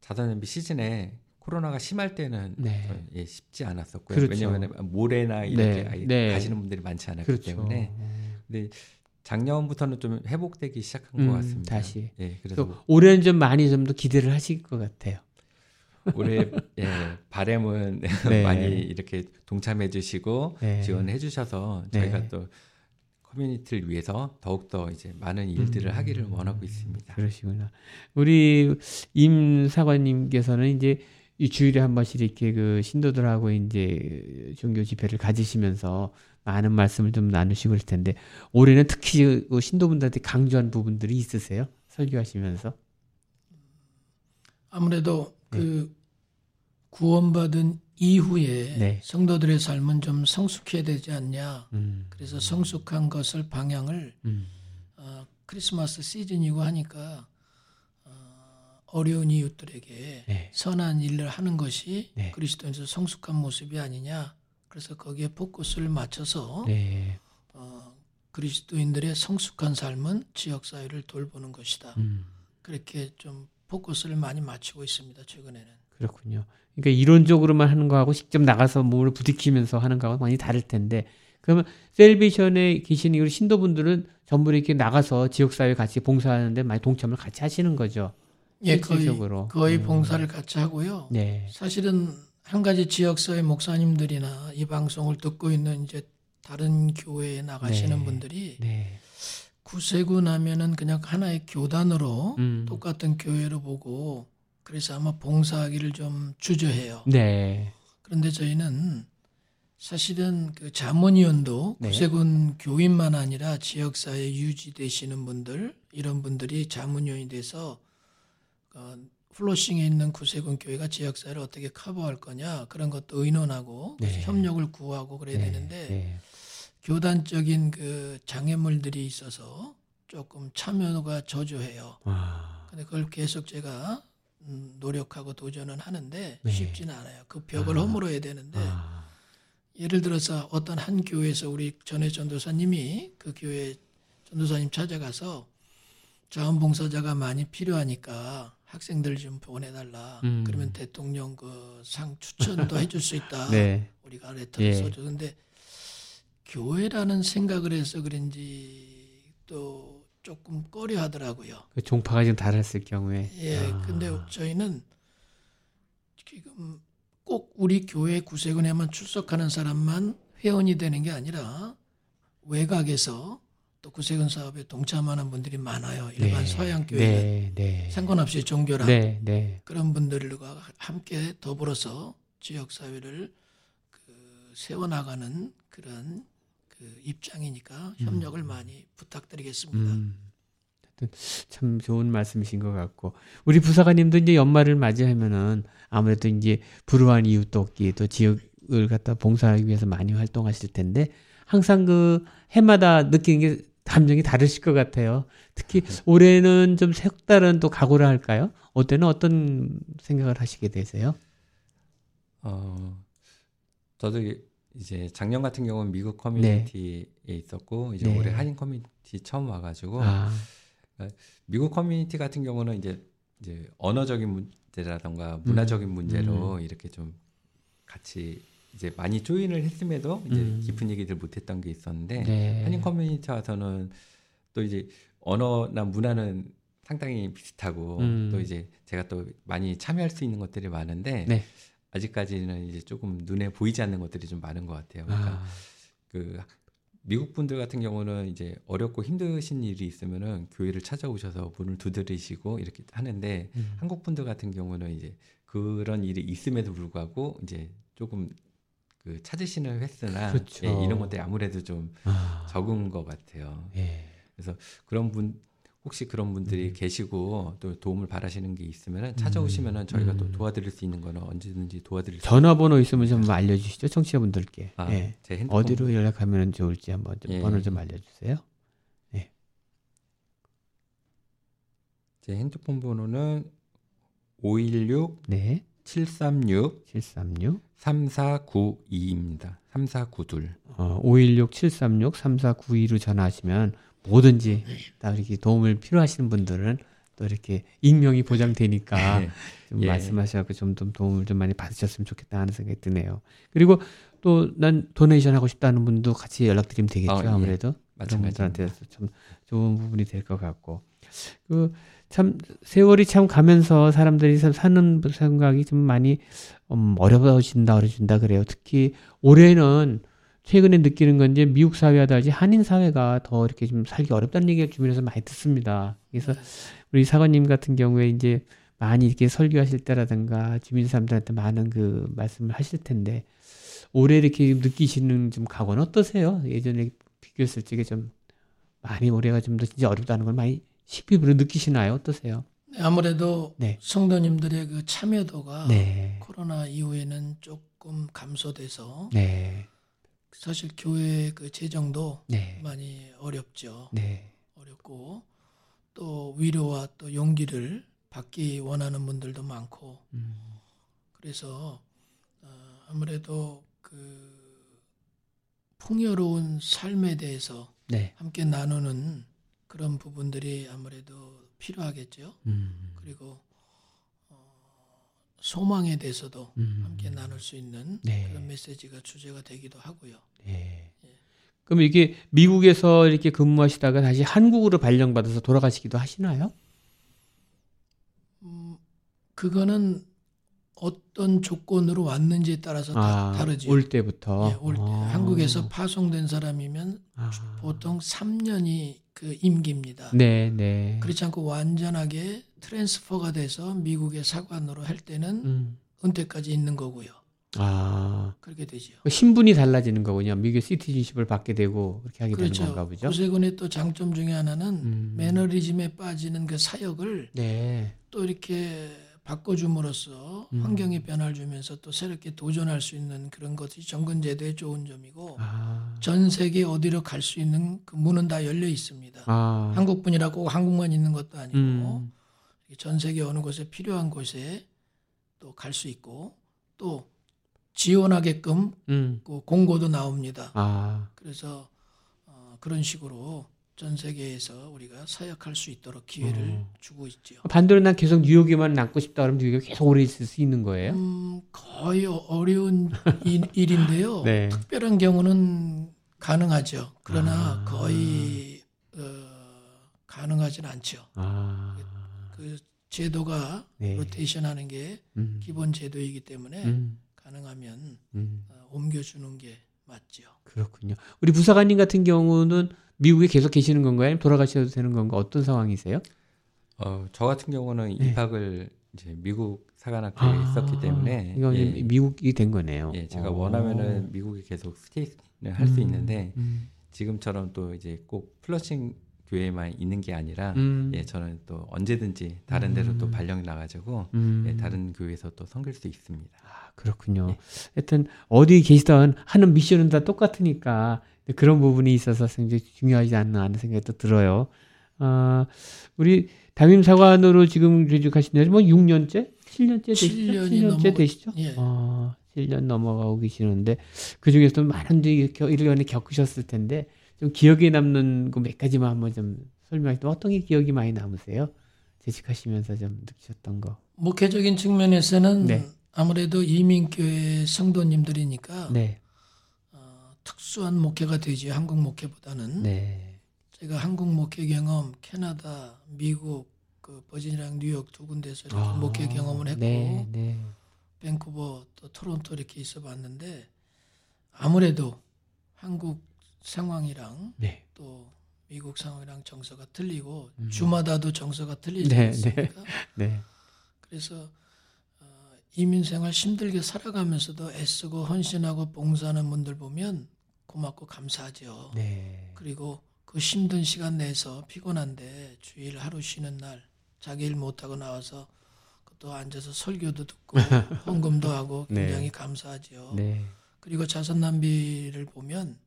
자선냄비 시즌에 코로나가 심할 때는 네. 예, 쉽지 않았었고요. 그렇죠. 왜냐하면 모래나 이렇게 네. 네. 가시는 분들이 많지 않았기 그렇죠. 때문에. 근데 작년부터는 좀 회복되기 시작한 음, 것 같습니다. 다시. 예, 그래서 올해는 좀 많이 좀 더 기대를 하실 것 같아요. 올해 예, 바램은 네. 많이 이렇게 동참해 주시고 네. 지원해 주셔서 저희가 네. 또 커뮤니티를 위해서 더욱더 이제 많은 일들을 음, 하기를 원하고 있습니다. 그러시구나. 우리 임 사관님께서는 이제 이 주일에 한 번씩 이렇게 그 신도들하고 이제 종교 집회를 가지시면서 많은 말씀을 좀 나누시고 할 텐데 올해는 특히 그 신도분들한테 강조한 부분들이 있으세요? 설교하시면서? 아무래도 네. 그 구원받은 이후에 네. 성도들의 삶은 좀 성숙해야 되지 않냐. 음. 그래서 성숙한 것을 방향을 음. 어, 크리스마스 시즌이고 하니까 어, 어려운 이웃들에게 네. 선한 일을 하는 것이 네. 그리스도인에서 성숙한 모습이 아니냐. 그래서 거기에 포커스를 맞춰서 네. 어, 그리스도인들의 성숙한 삶은 지역 사회를 돌보는 것이다. 음. 그렇게 좀 포커스를 많이 맞추고 있습니다. 최근에는. 그렇군요. 그러니까 이론적으로만 하는 거하고 직접 나가서 몸을 부딪히면서 하는 거하고 많이 다를 텐데 그러면 셀비션에 계신 이 신도분들은 전부 이렇게 나가서 지역사회 같이 봉사하는데 많이 동참을 같이 하시는 거죠. 예, 거의, 거의 음. 봉사를 같이 하고요. 네. 사실은 한 가지 지역사회 목사님들이나 이 방송을 듣고 있는 이제 다른 교회에 나가시는 네. 분들이 네. 구세구 나면은 그냥 하나의 교단으로 음. 똑같은 교회로 보고 그래서 아마 봉사하기를 좀 주저해요. 네. 그런데 저희는 사실은 그 자문위원도 네. 구세군 교인만 아니라 지역사회 유지되시는 분들 이런 분들이 자문위원이 돼서 어, 플로싱에 있는 구세군 교회가 지역사회를 어떻게 커버할 거냐 그런 것도 의논하고 네. 협력을 구하고 그래야 네. 되는데 네. 교단적인 그 장애물들이 있어서 조금 참여가 저조해요. 아. 근데 그걸 계속 제가 음, 노력하고 도전은 하는데 네. 쉽지는 않아요. 그 벽을 아. 허물어야 되는데 아. 예를 들어서 어떤 한 교회에서 우리 전해 전도사님이 그 교회 전도사님 찾아가서 자원봉사자가 많이 필요하니까 학생들 좀 보내달라. 음. 그러면 대통령 그 상 추천도 해줄 수 있다. 네. 우리가 레터를 예. 써줘. 근데 교회라는 생각을 해서 그런지 또 조금 꺼려 하더라고요. 그 종파가 좀 달았을 경우에. 예. 아. 근데 저희는 지금 꼭 우리 교회 구세군에만 출석하는 사람만 회원이 되는 게 아니라 외곽에서 또 구세군 사업에 동참하는 분들이 많아요. 일반 네. 서양 교회 네. 네. 상관없이 종교랑 네. 네. 그런 분들과 함께 더불어서 지역 사회를 그 세워나가는 그런 그 입장이니까 협력을 음. 많이 부탁드리겠습니다. 음. 참 좋은 말씀이신 것 같고 우리 부사관님도 이제 연말을 맞이하면은 아무래도 이제 불우한 이웃 돕기 또 지역을 갖다 봉사하기 위해서 많이 활동하실 텐데 항상 그 해마다 느끼는 게 감정이 다르실 것 같아요. 특히 올해는 좀 색다른 또 각오를 할까요? 어때는 어떤 생각을 하시게 되세요? 어, 저도 이제 작년 같은 경우는 미국 커뮤니티에 네. 있었고 이제 네. 올해 한인 커뮤니티 처음 와가지고 아. 그러니까 미국 커뮤니티 같은 경우는 이제 이제 언어적인 문제라던가 문화적인 음. 문제로 음. 이렇게 좀 같이 이제 많이 join을 했음에도 이제 음. 깊은 얘기들 못했던 게 있었는데 네. 한인 커뮤니티 와서는 또 이제 언어나 문화는 상당히 비슷하고 음. 또 이제 제가 또 많이 참여할 수 있는 것들이 많은데 네. 아직까지는 이제 조금 눈에 보이지 않는 것들이 좀 많은 것 같아요. 그러니까 아. 그 미국 분들 같은 경우는 이제 어렵고 힘드신 일이 있으면은 교회를 찾아오셔서 문을 두드리시고 이렇게 하는데 음. 한국 분들 같은 경우는 이제 그런 일이 있음에도 불구하고 이제 조금 그 찾으시는 횟수나 그렇죠. 예, 이런 것들이 아무래도 좀 아. 적은 것 같아요. 예. 그래서 그런 분 혹시 그런 분들이 음. 계시고 또 도움을 바라시는 게 있으면 찾아오시면은 음. 저희가 음. 또 도와드릴 수 있는 거는 언제든지 도와드릴 수 전화번호 있으면 좀 알려주시죠 청취자분들께 아, 예. 제 핸드폰 어디로 연락하면 좋을지 한번 좀 예. 번호 좀 알려주세요. 예. 제 핸드폰 번호는 516 네. 736 736 3492입니다. 3492. 어, 516 736 3492로 전화하시면 뭐든지 다 이렇게 도움을 필요하시는 분들은 또 이렇게 익명이 보장되니까 네. 좀 예. 말씀하셔서 좀, 좀 도움을 좀 많이 받으셨으면 좋겠다 하는 생각이 드네요. 그리고 또 난 도네이션 하고 싶다는 분도 같이 연락드리면 되겠죠. 어, 예. 아무래도 예. 분들한테 참 좋은 부분이 될 것 같고 그 참 세월이 참 가면서 사람들이 사는 생각이 좀 많이 음, 어려워진다 어려진다 그래요. 특히 올해는 최근에 느끼는 건 이제 미국 사회와 달리 한인 사회가 더 이렇게 좀 살기 어렵다는 얘기가 주변에서 많이 듣습니다. 그래서 네. 우리 사관님 같은 경우에 이제 많이 이렇게 설교하실 때라든가 주민 사람들한테 많은 그 말씀을 하실 텐데 올해 이렇게 느끼시는 좀 각오는 어떠세요? 예전에 비교했을 적에 좀 많이 올해가 좀 더 진짜 어렵다는 걸 많이 식비부로 느끼시나요? 어떠세요? 네, 아무래도 네. 성도님들의 그 참여도가 네. 코로나 이후에는 조금 감소돼서 네. 사실 교회 그 재정도 네. 많이 어렵죠. 네. 어렵고 또 위로와 또 용기를 받기 원하는 분들도 많고 음. 그래서 어, 아무래도 그 풍요로운 삶에 대해서 네. 함께 나누는 그런 부분들이 아무래도 필요하겠죠. 음. 그리고 소망에 대해서도 음. 함께 나눌 수 있는 네. 그런 메시지가 주제가 되기도 하고요. 네. 예. 그럼 이게 미국에서 이렇게 근무하시다가 다시 한국으로 발령받아서 돌아가시기도 하시나요? 음, 그거는 어떤 조건으로 왔는지에 따라서 아, 다르죠. 올 때부터. 예, 올 때. 아. 한국에서 파송된 사람이면 아. 보통 3년이 그 임기입니다. 네, 네. 그렇지 않고 완전하게 transfer가 돼서 미국의 사관으로 할 때는 음. 은퇴까지 있는 거고요. 아. 그렇게 되죠. 그 신분이 달라지는 거군요. 미국 시티즌십을 받게 되고 그렇게 하게 그렇죠. 되는 건가 보죠. 고세군의 또 장점 중에 하나는 음. 매너리즘에 빠지는 그 사역을 네. 또 이렇게 바꿔줌으로써 음. 환경에 변화를 주면서 또 새롭게 도전할 수 있는 그런 것이 정근제도의 좋은 점이고 아. 전 세계 어디로 갈 수 있는 그 문은 다 열려 있습니다. 아. 한국뿐이라고 한국만 있는 것도 아니고 음. 전 세계 어느 곳에 필요한 곳에 또 갈 수 있고 또 지원하게끔 음. 그 공고도 나옵니다. 아. 그래서 어, 그런 식으로 전 세계에서 우리가 사역할 수 있도록 기회를 음. 주고 있죠. 반대로 난 계속 뉴욕에만 남고 싶다 그러면 뉴욕에 계속 오래 있을 수 있는 거예요? 음, 거의 어려운 일, 인데요 네. 특별한 경우는 가능하죠. 그러나 아. 거의 어, 가능하진 않죠. 아. 그 제도가 네. 로테이션 하는 게 음. 기본 제도이기 때문에 음. 가능하면 음. 어, 옮겨주는 게 맞죠. 그렇군요. 우리 부사관님 같은 경우는 미국에 계속 계시는 건가요? 아니면 돌아가셔도 되는 건가? 어떤 상황이세요? 어, 저 같은 경우는 네. 입학을 이제 미국 사관학교에 아, 있었기 때문에 이건 예, 미국이 된 거네요. 예, 제가 오. 원하면은 미국에 계속 스테이를 할수 음, 있는데 음. 지금처럼 또 이제 꼭 플러싱 교회만 있는 게 아니라 음. 예 저는 또 언제든지 다른 데로 또 음. 발령이 나가지고 음. 예, 다른 교회에서 또 섬길 수 있습니다. 아 그렇군요. 예. 하여튼 어디 계시던 하는 미션은 다 똑같으니까 그런 부분이 있어서 굉장히 중요하지 않나 하는 생각이 또 들어요. 아 우리 담임 사관으로 지금 재직하신 지뭐 6년째, 7년째 되시죠? 7년이 7년째 넘어, 되시죠? 예. 아, 7년 넘어가고 계시는데 그 중에서도 많은 일년에 겪으셨을 텐데 좀 기억에 남는 그몇 가지만 한번 좀 설명해 주세요. 어떤 게 기억이 많이 남으세요? 재직하시면서 좀 느끼셨던 거. 목회적인 측면에서는 네. 아무래도 이민교회 성도님들이니까 네. 어, 특수한 목회가 되지 한국 목회보다는 네. 제가 한국 목회 경험, 캐나다, 미국, 그 버지니아랑 뉴욕 두 군데서 이렇게 아, 목회 경험을 했고 네, 네. 밴쿠버 또 토론토 이렇게 있어봤는데 아무래도 한국 상황이랑 네. 또 미국 상황이랑 정서가 틀리고 음. 주마다도 정서가 틀리지 네, 네. 않습니까? 네, 그래서 어, 이민 생활 힘들게 살아가면서도 애쓰고 헌신하고 봉사하는 분들 보면 고맙고 감사하죠. 네. 그리고 그 힘든 시간 내서 피곤한데 주일 하루 쉬는 날 자기 일 못하고 나와서 또 앉아서 설교도 듣고 헌금도 하고 네. 굉장히 네. 감사하죠. 네. 그리고 자선 낭비를 보면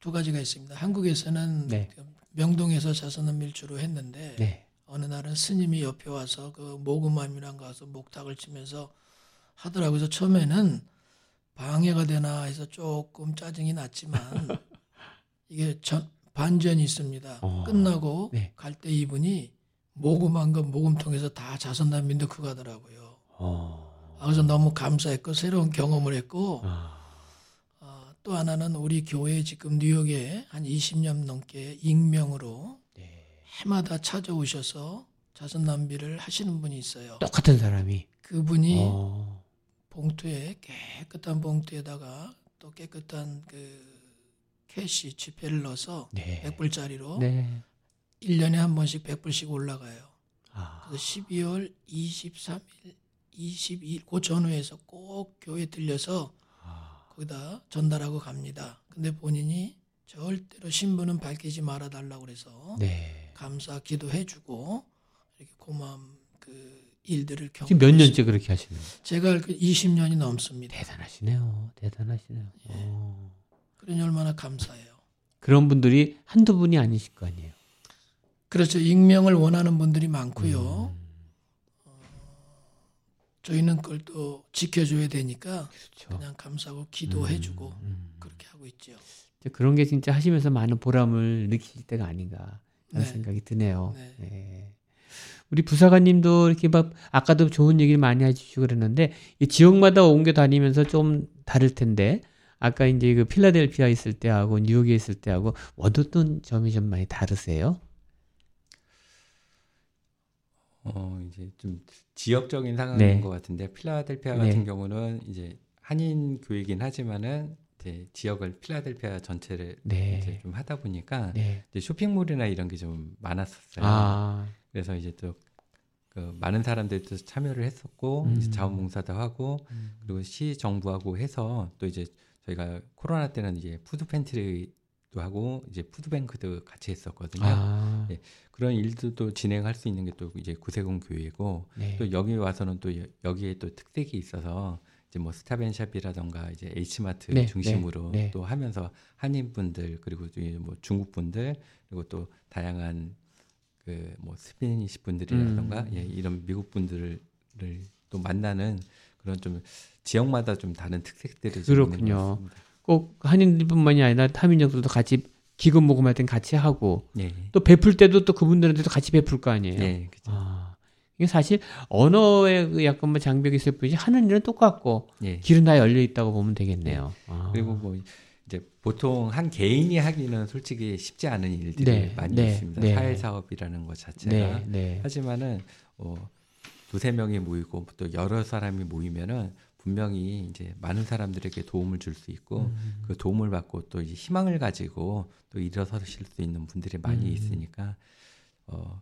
두 가지가 있습니다. 한국에서는 네. 명동에서 자선 낭비를 주로 했는데 네. 어느 날은 스님이 옆에 와서 그 모금함이랑 가서 목탁을 치면서 하더라고요. 그래서 처음에는 방해가 되나 해서 조금 짜증이 났지만 이게 전, 반전이 있습니다. 어. 끝나고 네. 갈때 이분이 모금한 거 모금통에서 다 자선단민 넣고 가더라고요. 어. 아, 그래서 너무 감사했고 새로운 경험을 했고 아. 어, 또 하나는 우리 교회 지금 뉴욕에 한 20년 넘게 익명으로 네. 해마다 찾아오셔서 자선 낭비를 하시는 분이 있어요. 똑같은 사람이. 그분이 어. 봉투에 깨끗한 봉투에다가 또 깨끗한 그 캐시 지폐를 넣어서 네. 100불짜리로 네. 1년에 한 번씩 100불씩 올라가요. 아. 그래서 12월 23일, 22일 그 전후에서 꼭 교회 들려서 아. 거기다 전달하고 갑니다. 근데 본인이 절대로 신분은 밝히지 말아 달라고 그래서 네. 감사 기도해주고 이렇게 고마움 그 일들을 경험. 지금 몇 년째 그렇게 하시는 거예요? 제가 그 20년이 넘습니다. 대단하시네요. 대단하시네요. 예. 그러니 얼마나 감사해요. 그런 분들이 한두 분이 아니실 거 아니에요. 그렇죠. 익명을 원하는 분들이 많고요. 음. 어, 저희는 그걸 또 지켜줘야 되니까 그렇죠. 그냥 감사하고 기도해주고 음, 음. 그렇게 하고 있죠. 그런 게 진짜 하시면서 많은 보람을 느끼실 때가 아닌가 하는 네. 생각이 드네요. 네. 네. 우리 부사관님도 이렇게 막 아까도 좋은 얘기를 많이 해주시고 그랬는데 이 지역마다 옮겨 다니면서 좀 다를 텐데 아까 이제 그 필라델피아 있을 때하고 뉴욕에 있을 때하고 어떤 점이 좀 많이 다르세요? 어 이제 좀 지역적인 상황인 네. 것 같은데 필라델피아 네. 같은 경우는 이제 한인 교회이긴 하지만은 이제 지역을 필라델피아 전체를 네. 이제 좀 하다 보니까 네. 이제 쇼핑몰이나 이런 게 좀 많았었어요. 아. 그래서 이제 또 그 많은 사람들이 또 참여를 했었고 음. 이제 자원봉사도 하고 음. 그리고 시 정부하고 해서 또 이제 저희가 코로나 때는 이제 food pantry도 하고 이제 푸드뱅크도 같이 했었거든요. 아. 네, 그런 일들도 진행할 수 있는 게 또 이제 구세군 교회고 네. 또 여기 와서는 또 여기에 또 특색이 있어서 이제 뭐 스타벤샵이라던가 이제 H마트 네, 중심으로 네, 네. 또 하면서 한인 분들 그리고 뭐 중국 분들 그리고 또 다양한 그 뭐 스페니시 분들이라던가 음. 예, 이런 미국 분들을 또 만나는 그런 좀 지역마다 좀 다른 특색들이 좀 있는 것 같습니다. 꼭 한인들뿐만이 아니라 타민족들도 같이 기금 모금할 땐 같이 하고 네. 또 베풀 때도 또 그분들한테도 같이 베풀 거 아니에요. 네, 그죠. 아, 이게 사실 언어의 그 약간 뭐 장벽이 있을 뿐이지 하는 일은 똑같고 네. 길은 다 열려 있다고 보면 되겠네요. 네. 아. 그리고 뭐 이제 보통 한 개인이 하기는 솔직히 쉽지 않은 일들이 네, 많이 네, 있습니다. 네. 사회 사업이라는 것 자체가 하지만은 어, 두세 명이 모이고 또 여러 사람이 모이면은 분명히 이제 많은 사람들에게 도움을 줄 수 있고 음. 그 도움을 받고 또 이제 희망을 가지고 또 일어서실 수 있는 분들이 많이 음. 있으니까 어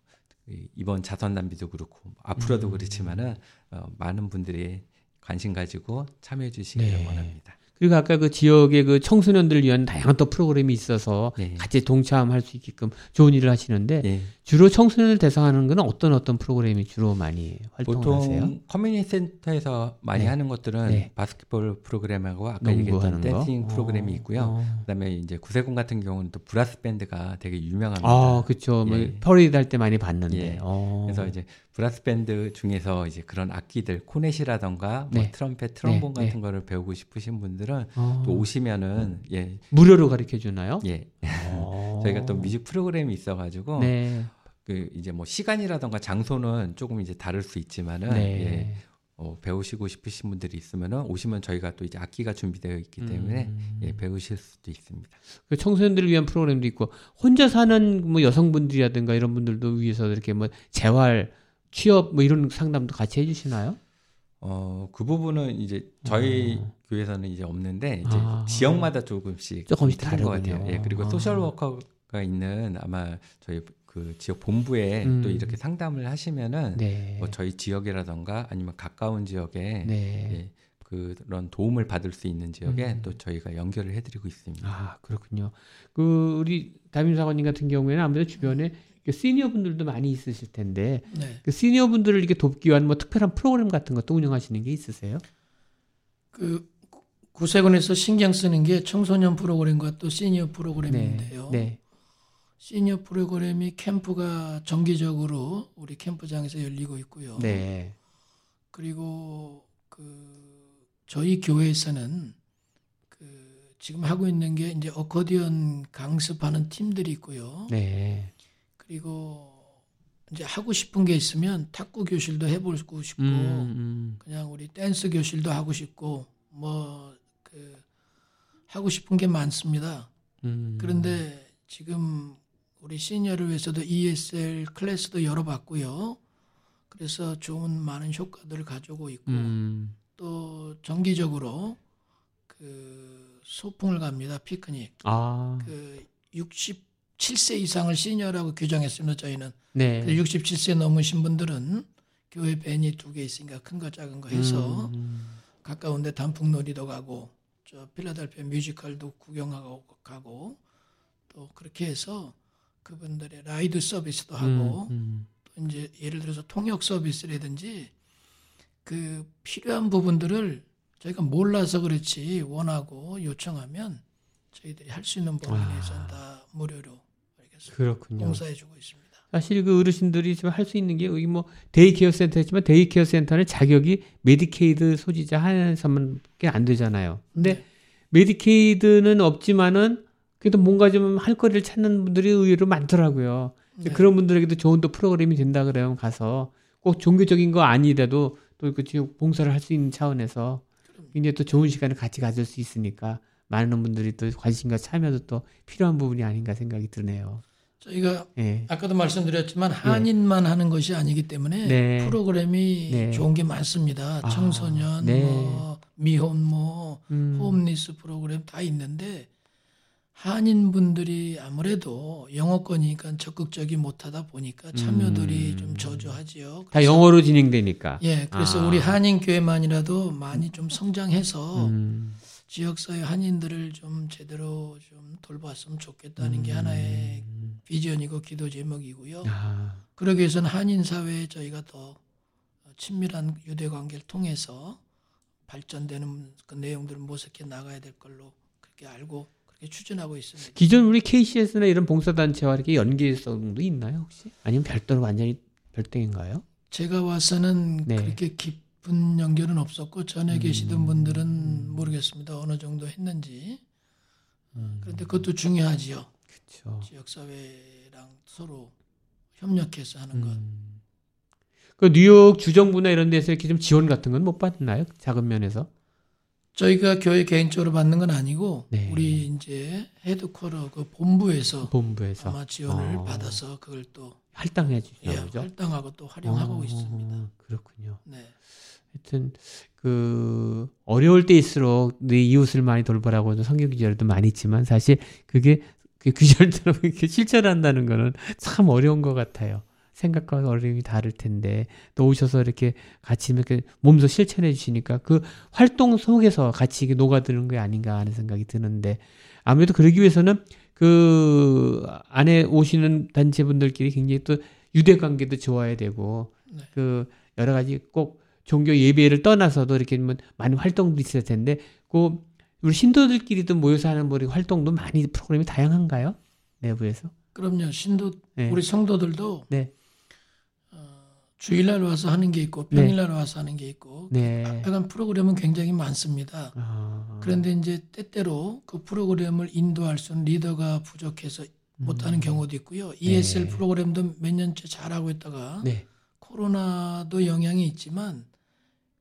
이번 자선 냄비도 그렇고 앞으로도 음. 그렇지만은 어, 많은 분들이 관심 가지고 참여해 주시기를 네. 원합니다. 그리고 아까 그 지역의 그 청소년들을 위한 다양한 또 프로그램이 있어서 네. 같이 동참할 수 있게끔 좋은 일을 하시는데 네. 주로 청소년을 대상하는 거는 어떤 어떤 프로그램이 주로 많이 활동하세요? 보통 community center에서 많이 네. 하는 것들은 네. basketball 프로그램하고 아까 얘기했던 dancing 거? 프로그램이 어. 있고요. 어. 그다음에 이제 구세군 같은 경우는 또 브라스 밴드가 되게 유명합니다. 아, 그렇죠. 뭐 예. 뭐 퍼레이드 할 때 많이 봤는데. 예. 어. 그래서 이제 브라스 밴드 중에서 이제 그런 악기들 코넷이라던가 뭐 네. 트럼펫, 트럼본 네. 같은 네. 거를 배우고 싶으신 분들은 어. 또 오시면은 예 무료로 가르쳐 주나요? 예. 어. 저희가 또 music 프로그램이 있어가지고 네. 그 이제 뭐 시간이라던가 장소는 조금 이제 다를 수 있지만은 네. 예. 어, 배우시고 싶으신 분들이 있으면은 오시면 저희가 또 이제 악기가 준비되어 있기 때문에 음. 예, 배우실 수도 있습니다. 그 청소년들을 위한 프로그램도 있고 혼자 사는 뭐 여성분들이라든가 이런 분들도 위해서 이렇게 뭐 재활, 취업 뭐 이런 상담도 같이 해주시나요? 어, 그 부분은 이제 저희 어. 교회에서는 이제 없는데 이제 아. 지역마다 조금씩 조금씩 다른 것 같아요. 예, 그리고 아. 소셜 워커가 있는 아마 저희 그 지역 본부에 음. 또 이렇게 상담을 하시면은 네. 뭐 저희 지역이라던가 아니면 가까운 지역에 네. 예, 그런 도움을 받을 수 있는 지역에 음. 또 저희가 연결을 해드리고 있습니다. 아 그렇군요. 그 우리 담임 사관님 같은 경우에는 아무래도 주변에 그 시니어 분들도 많이 있으실 텐데 네. 그 시니어 분들을 이렇게 돕기 위한 뭐 특별한 프로그램 같은 것도 운영하시는 게 있으세요? 그 구세군에서 신경 쓰는 게 청소년 프로그램과 또 시니어 프로그램인데요. 네. 네. 시니어 프로그램이 캠프가 정기적으로 우리 캠프장에서 열리고 있고요. 네. 그리고 그 저희 교회에서는 그 지금 하고 있는 게 이제 어코디언 강습하는 팀들이 있고요. 네. 그리고 이제 하고 싶은 게 있으면 탁구 교실도 해보고 싶고 음, 음. 그냥 우리 댄스 교실도 하고 싶고 뭐 그 하고 싶은 게 많습니다. 음. 그런데 지금 우리 시니어를 위해서도 ESL 클래스도 열어봤고요. 그래서 좋은 많은 효과들을 가지고 있고 음. 또 정기적으로 그 소풍을 갑니다. 피크닉. 아. 그 67세 이상을 시니어라고 규정했습니다. 저희는. 네. 67세 넘으신 분들은 교회 밴이 두 개 있으니까 큰 거 작은 거 해서 음. 가까운데 단풍놀이도 가고 저 필라델피아 뮤지컬도 구경하고 가고 또 그렇게 해서 그분들의 ride 서비스도 하고 음, 음. 또 이제 예를 들어서 통역 서비스라든지 그 필요한 부분들을 저희가 몰라서 그렇지 원하고 요청하면 저희들이 할 수 있는 범위 내에서는 아. 다 무료로 그렇군요. 봉사해주고 있습니다. 사실 그 어르신들이 지금 할 수 있는 게 여기 뭐 daycare center지만 daycare center는 자격이 메디케이드 소지자 한 사람밖에 안 되잖아요. 근데 네. Medicaid는 없지만은 그래도 뭔가 좀 할 거리를 찾는 분들이 의외로 많더라고요. 네. 그런 분들에게도 좋은 또 프로그램이 된다 그러면 가서 꼭 종교적인 거 아니라도 또그 봉사를 할 수 있는 차원에서 굉장히 또 좋은 시간을 같이 가질 수 있으니까 많은 분들이 또 관심과 참여도 또 필요한 부분이 아닌가 생각이 드네요. 저희가 네. 아까도 말씀드렸지만 한인만 네. 하는 것이 아니기 때문에 네. 프로그램이 네. 좋은 게 많습니다. 아, 청소년, 네. 뭐 미혼, 뭐 음. homeless 프로그램 다 있는데 한인 분들이 아무래도 영어권이니까 적극적이 못하다 보니까 참여들이 음. 좀 저조하지요. 다 영어로 진행되니까. 예, 그래서 아. 우리 한인 교회만이라도 많이 좀 성장해서 음. 지역사회 한인들을 좀 제대로 좀 돌봤으면 좋겠다는 음. 게 하나의 비전이고 기도 제목이고요. 아. 그러기 위해서는 한인 사회에 저희가 더 친밀한 유대 관계를 통해서 발전되는 그 내용들을 모색해 나가야 될 걸로 그렇게 알고 추진하고 있습니다. 기존 우리 KCS나 이런 봉사단체와 이렇게 연계성도 있나요 혹시? 아니면 별도로 완전히 별도인가요? 제가 와서는 네. 그렇게 깊 은 연결은 없었고 전에 음. 계시던 분들은 모르겠습니다. 어느 정도 했는지. 음. 그런데 그것도 중요하지요. 그렇죠. 지역 사회랑 서로 협력해서 하는 것. 음. 그 뉴욕 주정부나 이런 데서 이렇게 좀 지원 같은 건 못 받나요? 작은 면에서? 저희가 교회 개인적으로 받는 건 아니고 네. 우리 이제 헤드쿼터 그 본부에서, 본부에서. 아마 지원을 어. 받아서 그걸 또 할당해 주죠. 예, 할당하고 또 활용하고 어. 있습니다. 그렇군요. 네. 하여튼 그 어려울 때일수록 내 이웃을 많이 돌보라고 성경 기절도 많이 있지만 사실 그게 그 규절대로 이렇게 실천한다는 거는 참 어려운 것 같아요. 생각과 어려움이 다를 텐데 또 오셔서 이렇게 같이 이렇게 몸소 실천해 주시니까 그 활동 속에서 같이 녹아드는 게 아닌가 하는 생각이 드는데 아무래도 그러기 위해서는 그 안에 오시는 단체분들끼리 굉장히 또 유대 관계도 좋아야 되고 네. 그 여러 가지 꼭 종교 예배를 떠나서도 이렇게 뭐 많은 활동도 있을 텐데 그 우리 신도들끼리도 모여서 하는 뭐 활동도 많이 프로그램이 다양한가요? 내부에서? 그럼요. 신도 네. 우리 성도들도 네. 주일날 와서 하는 게 있고 네. 평일날 네. 와서 하는 게 있고 네. 약간 프로그램은 굉장히 많습니다. 아. 그런데 이제 때때로 그 프로그램을 인도할 수 있는 리더가 부족해서 못하는 음. 경우도 있고요. ESL 네. 프로그램도 몇 년째 잘하고 있다가 네. 코로나도 영향이 있지만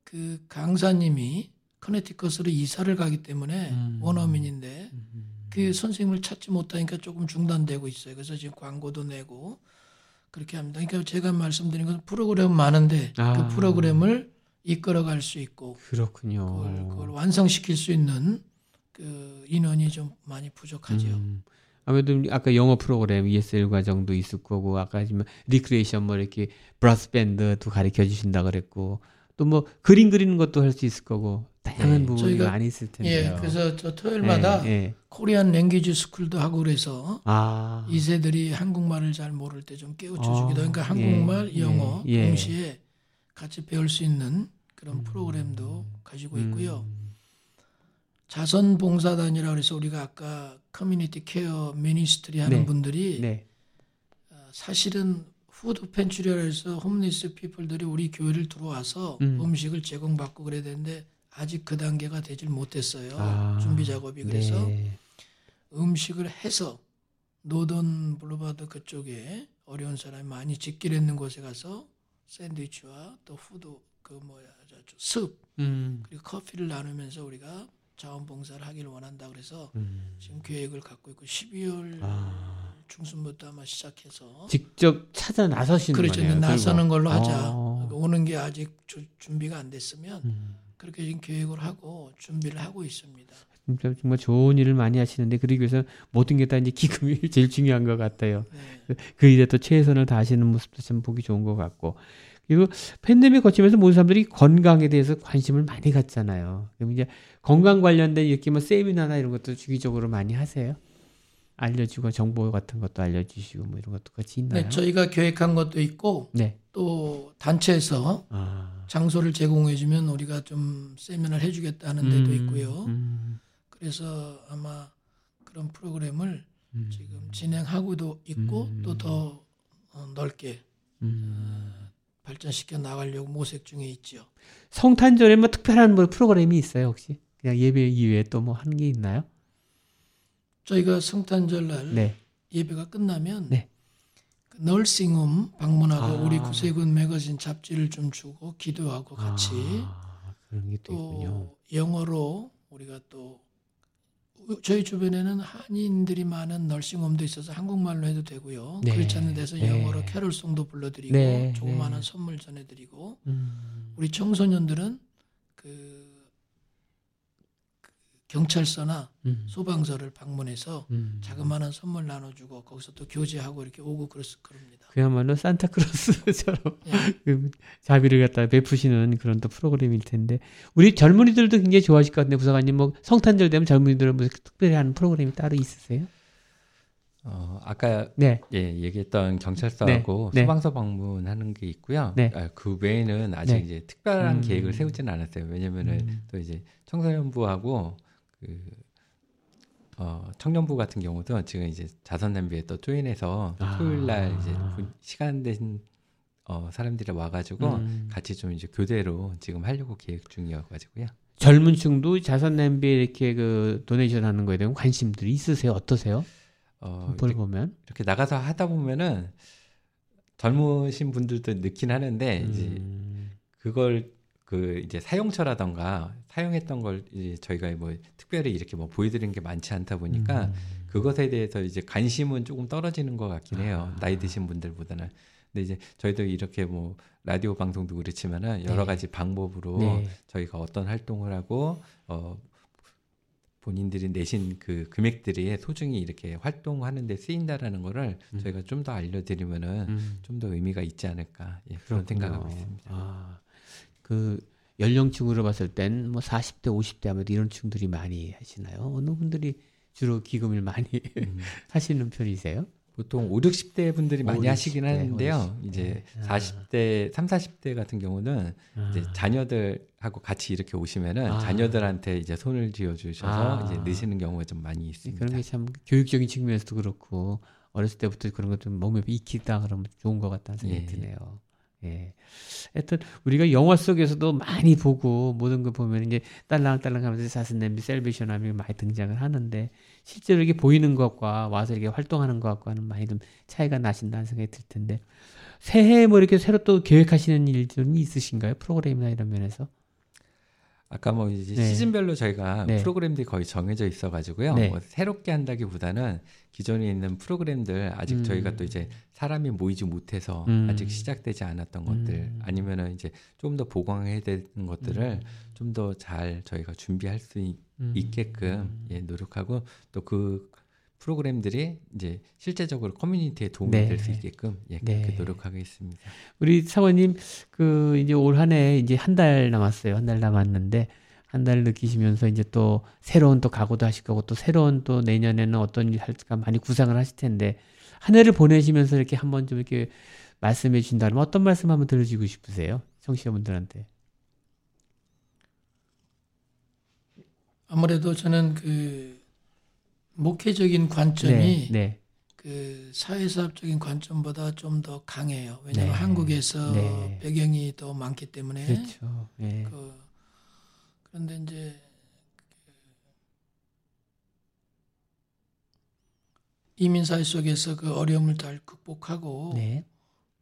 그 강사님이 커네티컷으로 이사를 가기 때문에 음. 원어민인데 음. 그 선생님을 찾지 못하니까 조금 중단되고 있어요. 그래서 지금 광고도 내고 그렇게 합니다. 그러니까 제가 말씀드린 것은 프로그램 많은데 그 아. 그 프로그램을 이끌어갈 수 있고 그렇군요. 그걸, 그걸 완성시킬 수 있는 그 인원이 좀 많이 부족하죠. 음. 아무래도 아까 영어 프로그램 ESL 과정도 있을 거고 아까 하지만 레크리에이션 뭐 이렇게 브라스 밴드도 가르쳐 주신다 그랬고 또 뭐 그림 그리는 것도 할 수 있을 거고 다양한 네, 부분이 많이 있을 텐데요. 예, 그래서 저 토요일마다 네, 네. Korean language school도 하고 그래서 아. 이세들이 한국말을 잘 모를 때 좀 깨우쳐 주기도 아, 그러니까 한국말, 예, 영어 예, 동시에 같이 배울 수 있는 그런 음. 프로그램도 가지고 있고요. 음. 자선 봉사단이라 그래서 우리가 아까 community care ministry 하는 네. 분들이 네. 어, 사실은 food pantry라 해서 homeless people들이 우리 교회를 들어와서 음. 식을 제공받고 그래야 되는데 아직 그 단계가 되질 못했어요. 아, 준비 작업이 그래서 네. 음식을 해서 Northern Boulevard 그쪽에 어려운 사람이 많이 집결했는 곳에 가서 샌드위치와 또 푸드 그 뭐야 숲 음. 그리고 커피를 나누면서 우리가 자원봉사를 하기를 원한다 그래서 음. 지금 계획을 갖고 있고 12월 아. 중순부터 아마 시작해서 직접 찾아 나서시는 그렇죠. 거네요. 나서는 걸로 하자. 어. 오는 게 아직 주, 준비가 안 됐으면 음. 그렇게 지금 계획을 하고 준비를 하고 있습니다. 정말 좋은 일을 많이 하시는데 그러기 위해서 모든 게 다 이제 기금이 제일 중요한 것 같아요. 네. 그 일에 또 최선을 다하시는 모습도 참 보기 좋은 것 같고 그리고 팬데믹 거치면서 모든 사람들이 건강에 대해서 관심을 많이 갖잖아요. 그럼 이제 건강 관련된 이렇게 뭐 세미나나 이런 것도 주기적으로 많이 하세요? 알려주고 정보 같은 것도 알려주시고 뭐 이런 것도 같이 있나요? 네, 저희가 계획한 것도 있고 네. 또 단체에서 아. 장소를 제공해주면 우리가 좀 세미나를 해주겠다는 데도 음, 있고요. 음. 그래서 아마 그런 프로그램을 음. 지금 진행하고도 있고 음. 또더 어, 넓게 음. 어, 발전시켜 나가려고 모색 중에 있죠. 성탄절에 뭐 특별한 뭐 프로그램이 있어요 혹시? 그냥 예배 이외에 또 뭐 하는 게 있나요? 저희가 성탄절 날 네. 예배가 끝나면 네. 그 널싱홈 방문하고 아. 우리 구세군 매거진 잡지를 좀 주고 기도하고 같이 아, 또, 또 영어로 우리가 또 저희 주변에는 한인들이 많은 널싱홈도 있어서 한국말로 해도 되고요. 네. 그렇지 않은 데서 네. 영어로 캐롤송도 불러드리고 네. 조그마한 네. 선물 전해드리고 음. 우리 청소년들은 그, 그 경찰서나 음. 소방서를 방문해서 음. 자그마한 선물 나눠주고 거기서 또 교제하고 이렇게 오고 그렇, 그럽니다. 그야말로 산타크로스처럼 네. 그 자비를 갖다 베푸시는 그런 또 프로그램일 텐데 우리 젊은이들도 굉장히 좋아하실 것 같은데 부사관님 뭐 성탄절 되면 젊은이들은 뭐 특별히 하는 프로그램이 따로 있으세요? 어, 아까 네. 예, 얘기했던 경찰서하고 네. 네. 소방서 방문하는 게 있고요. 네. 아, 그 외에는 아직 네. 이제 특별한 음. 계획을 세우지는 않았어요. 왜냐면은 음. 또 이제 청소년부하고 그 어, 청년부 같은 경우도 지금 이제 자선 냄비에 또 조인해서 아. 토요일 날 이제 시간 된 어, 사람들이 와가지고 음. 같이 좀 이제 교대로 지금 하려고 계획 중이어가지고요. 젊은 층도 자선 냄비에 이렇게 그 도네이션 하는 거에 대한 관심들이 있으세요? 어떠세요? 어, 이렇게, 보면 이렇게 나가서 하다 보면은 젊으신 분들도 느낀 하는데 음. 이제 그걸 그 이제 사용처라던가 사용했던 걸 이제 저희가 뭐 특별히 이렇게 뭐 보여드리는 게 많지 않다 보니까 음. 그것에 대해서 이제 관심은 조금 떨어지는 것 같긴 해요. 아. 나이 드신 분들보다는. 근데 이제 저희도 이렇게 뭐 라디오 방송도 그렇지만은 여러 네. 가지 방법으로 네. 저희가 어떤 활동을 하고 어 본인들이 내신 그 금액들이 소중히 이렇게 활동하는 데 쓰인다라는 거를 음. 저희가 좀 더 알려드리면은 음. 좀더 의미가 있지 않을까 예, 그런 생각하고 있습니다. 아. 그 연령층으로 봤을 땐 뭐 40대, 50대 아무래도 이런 층들이 많이 하시나요? 어느 분들이 주로 기금을 많이 음. 하시는 편이세요? 보통 5, 60대 분들이 많이 5, 하시긴 하는데요. 50대. 이제 아. 40대, 3, 40대 같은 경우는 아. 이제 자녀들하고 같이 이렇게 오시면은 아. 자녀들한테 이제 손을 쥐어 주셔서 아. 이제 넣으시는 경우가 좀 많이 있습니다. 그런 게 참 교육적인 측면에서도 그렇고 어렸을 때부터 그런 것좀 몸에 익히다 그러면 좋은 것 같다는 생각이 예. 드네요. 예. 하여튼 우리가 영화 속에서도 많이 보고 모든 걸 보면 이제 딸랑딸랑 하면서 사슴 냄비 셀베이션 하면 많이 등장을 하는데 실제로 이렇게 보이는 것과 와서 이렇게 활동하는 것과는 많이 좀 차이가 나신다는 생각이 들 텐데 새해 뭐 이렇게 새로 또 계획하시는 일들이 있으신가요? 프로그램이나 이런 면에서? 아까 뭐 이제 네. 시즌별로 저희가 네. 프로그램들이 거의 정해져 있어 가지고요. 네. 뭐 새롭게 한다기보다는 기존에 있는 프로그램들 아직 음. 저희가 또 이제 사람이 모이지 못해서 음. 아직 시작되지 않았던 것들 음. 아니면은 이제 좀더 보강해야 되는 것들을 음. 좀더 잘 저희가 준비할 수 있, 음. 게끔 예, 노력하고 또그 프로그램들이 이제 실제적으로 커뮤니티에 도움이 네. 될수 있게끔 예, 그렇게 네. 노력하겠습니다. 우리 사원님 그 이제 올 한해 이제 한 달 남았어요. 한 달 남았는데 한 달 느끼시면서 이제 또 새로운 또 각오도 하실 거고 또 새로운 또 내년에는 어떤 일 할까 많이 구상을 하실 텐데 한 해를 보내시면서 이렇게 한번 좀 이렇게 말씀해 주신다면 어떤 말씀 한번 들어주고 싶으세요? 청취자분들한테. 아무래도 저는 그 목회적인 관점이 네, 네. 그 사회사업적인 관점보다 좀 더 강해요. 왜냐하면 네, 한국에서 네. 배경이 더 많기 때문에. 그렇죠. 네. 그, 그런데 이제 그 이민사회 속에서 그 어려움을 잘 극복하고 네.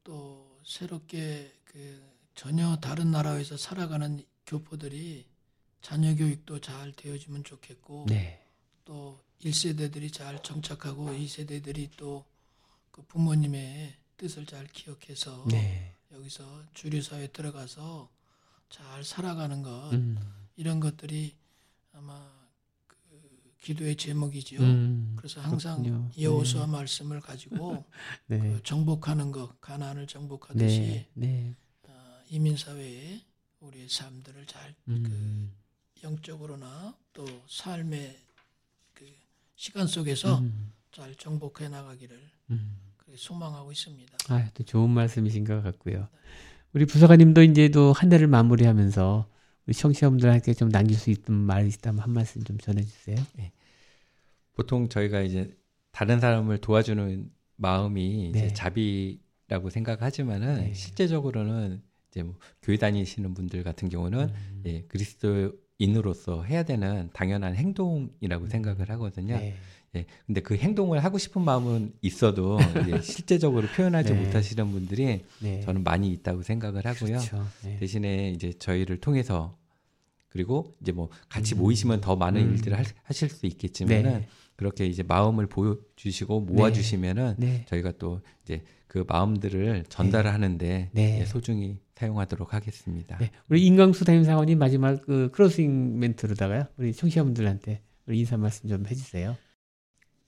또 새롭게 그 전혀 다른 나라에서 살아가는 교포들이 자녀 교육도 잘 되어지면 좋겠고 네. 또 1세대들이 잘 정착하고 2세대들이 또 그 부모님의 뜻을 잘 기억해서 네. 여기서 주류 사회에 들어가서 잘 살아가는 것 음. 이런 것들이 아마 그 기도의 제목이죠. 음, 그래서 항상 여호수아 네. 말씀을 가지고 네. 그 정복하는 것, 가난을 정복하듯이 네. 네. 어, 이민 사회에 우리의 삶들을 잘 음. 그 영적으로나 또 삶의 시간 속에서 음. 잘 정복해 나가기를 음. 소망하고 있습니다. 아, 또 좋은 말씀이신 것 같고요. 우리 부사관님도 이제도 한 해를 마무리하면서 우리 청취자분들한테 좀 남길 수 있는 말이 있다면 한 말씀 좀 전해주세요. 네. 보통 저희가 이제 다른 사람을 도와주는 마음이 네. 이제 자비라고 생각하지만은 네. 실제적으로는 이제 뭐 교회 다니시는 분들 같은 경우는 음. 예, 그리스도 인으로서 해야 되는 당연한 행동이라고 생각을 하거든요. 네. 예. 근데 그 행동을 하고 싶은 마음은 있어도 실제적으로 표현하지 네. 못하시는 분들이 네. 저는 많이 있다고 생각을 하고요. 그렇죠. 네. 대신에 이제 저희를 통해서 그리고 이제 뭐 같이 음. 모이시면 더 많은 음. 일들을 하, 하실 수 있겠지만은 네. 그렇게 이제 마음을 보여주시고 모아주시면은 네. 저희가 또 이제 그 마음들을 전달을 하는데 예, 소중히 사용하도록 하겠습니다. 네. 우리 인강수 담임사원님 마지막 그 크로싱 멘트로다가요. 우리 청취자분들한테 우리 인사 말씀 좀 해주세요.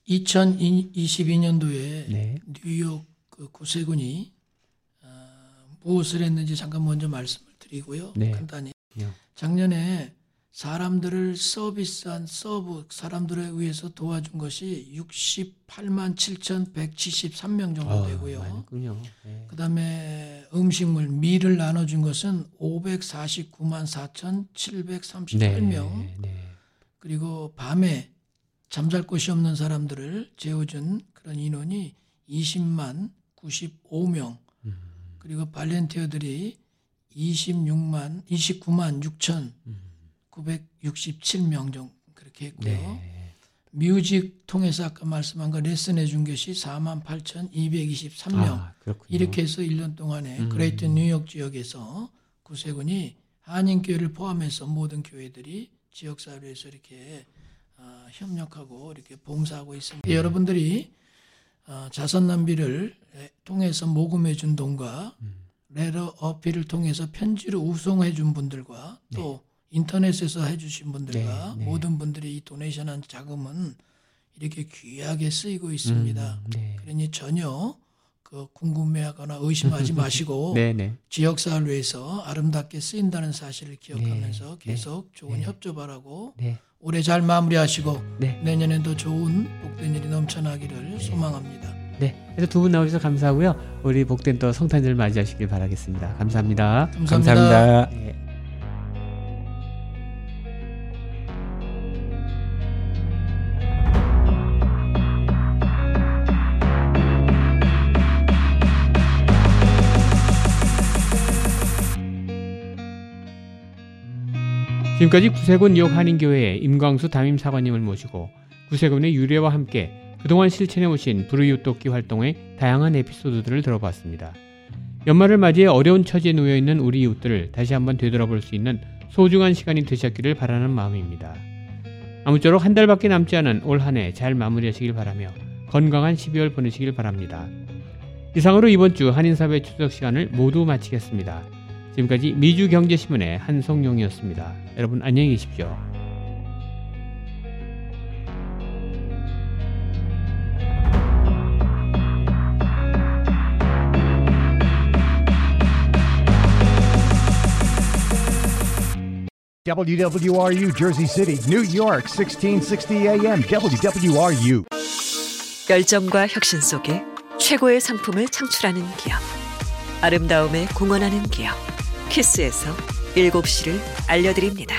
2022년도에 네. 뉴욕 그 구세군이 어, 무엇을 했는지 잠깐 먼저 말씀을 드리고요. 네. 간단히 네. 작년에 사람들을 서비스한 서브 사람들에 의해서 도와준 것이 68만 7,173명 정도 아, 되고요. 네. 그다음에 음식물 meal을 나눠준 것은 549만 4,738명. 네, 네. 그리고 밤에 잠잘 곳이 없는 사람들을 재워준 그런 인원이 20만 95명. 음. 그리고 volunteer들이 26만 29만 6천 음. 967명 정도 그렇게 했고요. 네. music 통해서 아까 말씀한 거 레슨해 준 것이 4만 8,223명. 아, 이렇게 해서 1년 동안에 음. Greater 뉴욕 지역에서 구세군이 한인교회를 포함해서 모든 교회들이 지역사회에서 이렇게 어, 협력하고 이렇게 봉사하고 있습니다. 네. 여러분들이 어, 자선 낭비를 통해서 모금해 준 돈과 음. 레러 어필을 통해서 편지로 우송해 준 분들과 또 네. 인터넷에서 해주신 분들과 네, 네. 모든 분들이 이 도네이션한 자금은 이렇게 귀하게 쓰이고 있습니다. 음, 네. 그러니 전혀 그 궁금해하거나 의심하지 마시고 네, 네. 지역 사회를 위해서 아름답게 쓰인다는 사실을 기억하면서 네, 계속 좋은 협조 바라고 올해 잘 마무리하시고 내년에도 좋은 복된 일이 넘쳐나기를 소망합니다. 네. 그래서 두 분 나오셔서 감사하고요. 우리 복된 또 성탄절 맞이하시길 바라겠습니다. 감사합니다. 감사합니다. 감사합니다. 지금까지 구세군 뉴욕 한인교회의 임광수 담임 사관님을 모시고 구세군의 유래와 함께 그동안 실천해 오신 불의웃 돕기 활동의 다양한 에피소드들을 들어봤습니다. 연말을 맞이해 어려운 처지에 놓여 있는 우리 이웃들을 다시 한번 되돌아볼 수 있는 소중한 시간이 되셨기를 바라는 마음입니다. 아무쪼록 한 달밖에 남지 않은 올 한 해 잘 마무리하시길 바라며 건강한 12월 보내시길 바랍니다. 이상으로 이번 주 한인사회 추석 시간을 모두 마치겠습니다. 지금까지 미주경제신문의 한성용이었습니다. 여러분 안녕히 계십시오. WWRU Jersey City, New York, 1660 AM, WWRU. 열정과 혁신 속에 최고의 상품을 창출하는 기업. 아름다움에 공헌하는 기업. 키스에서 7시를 알려드립니다.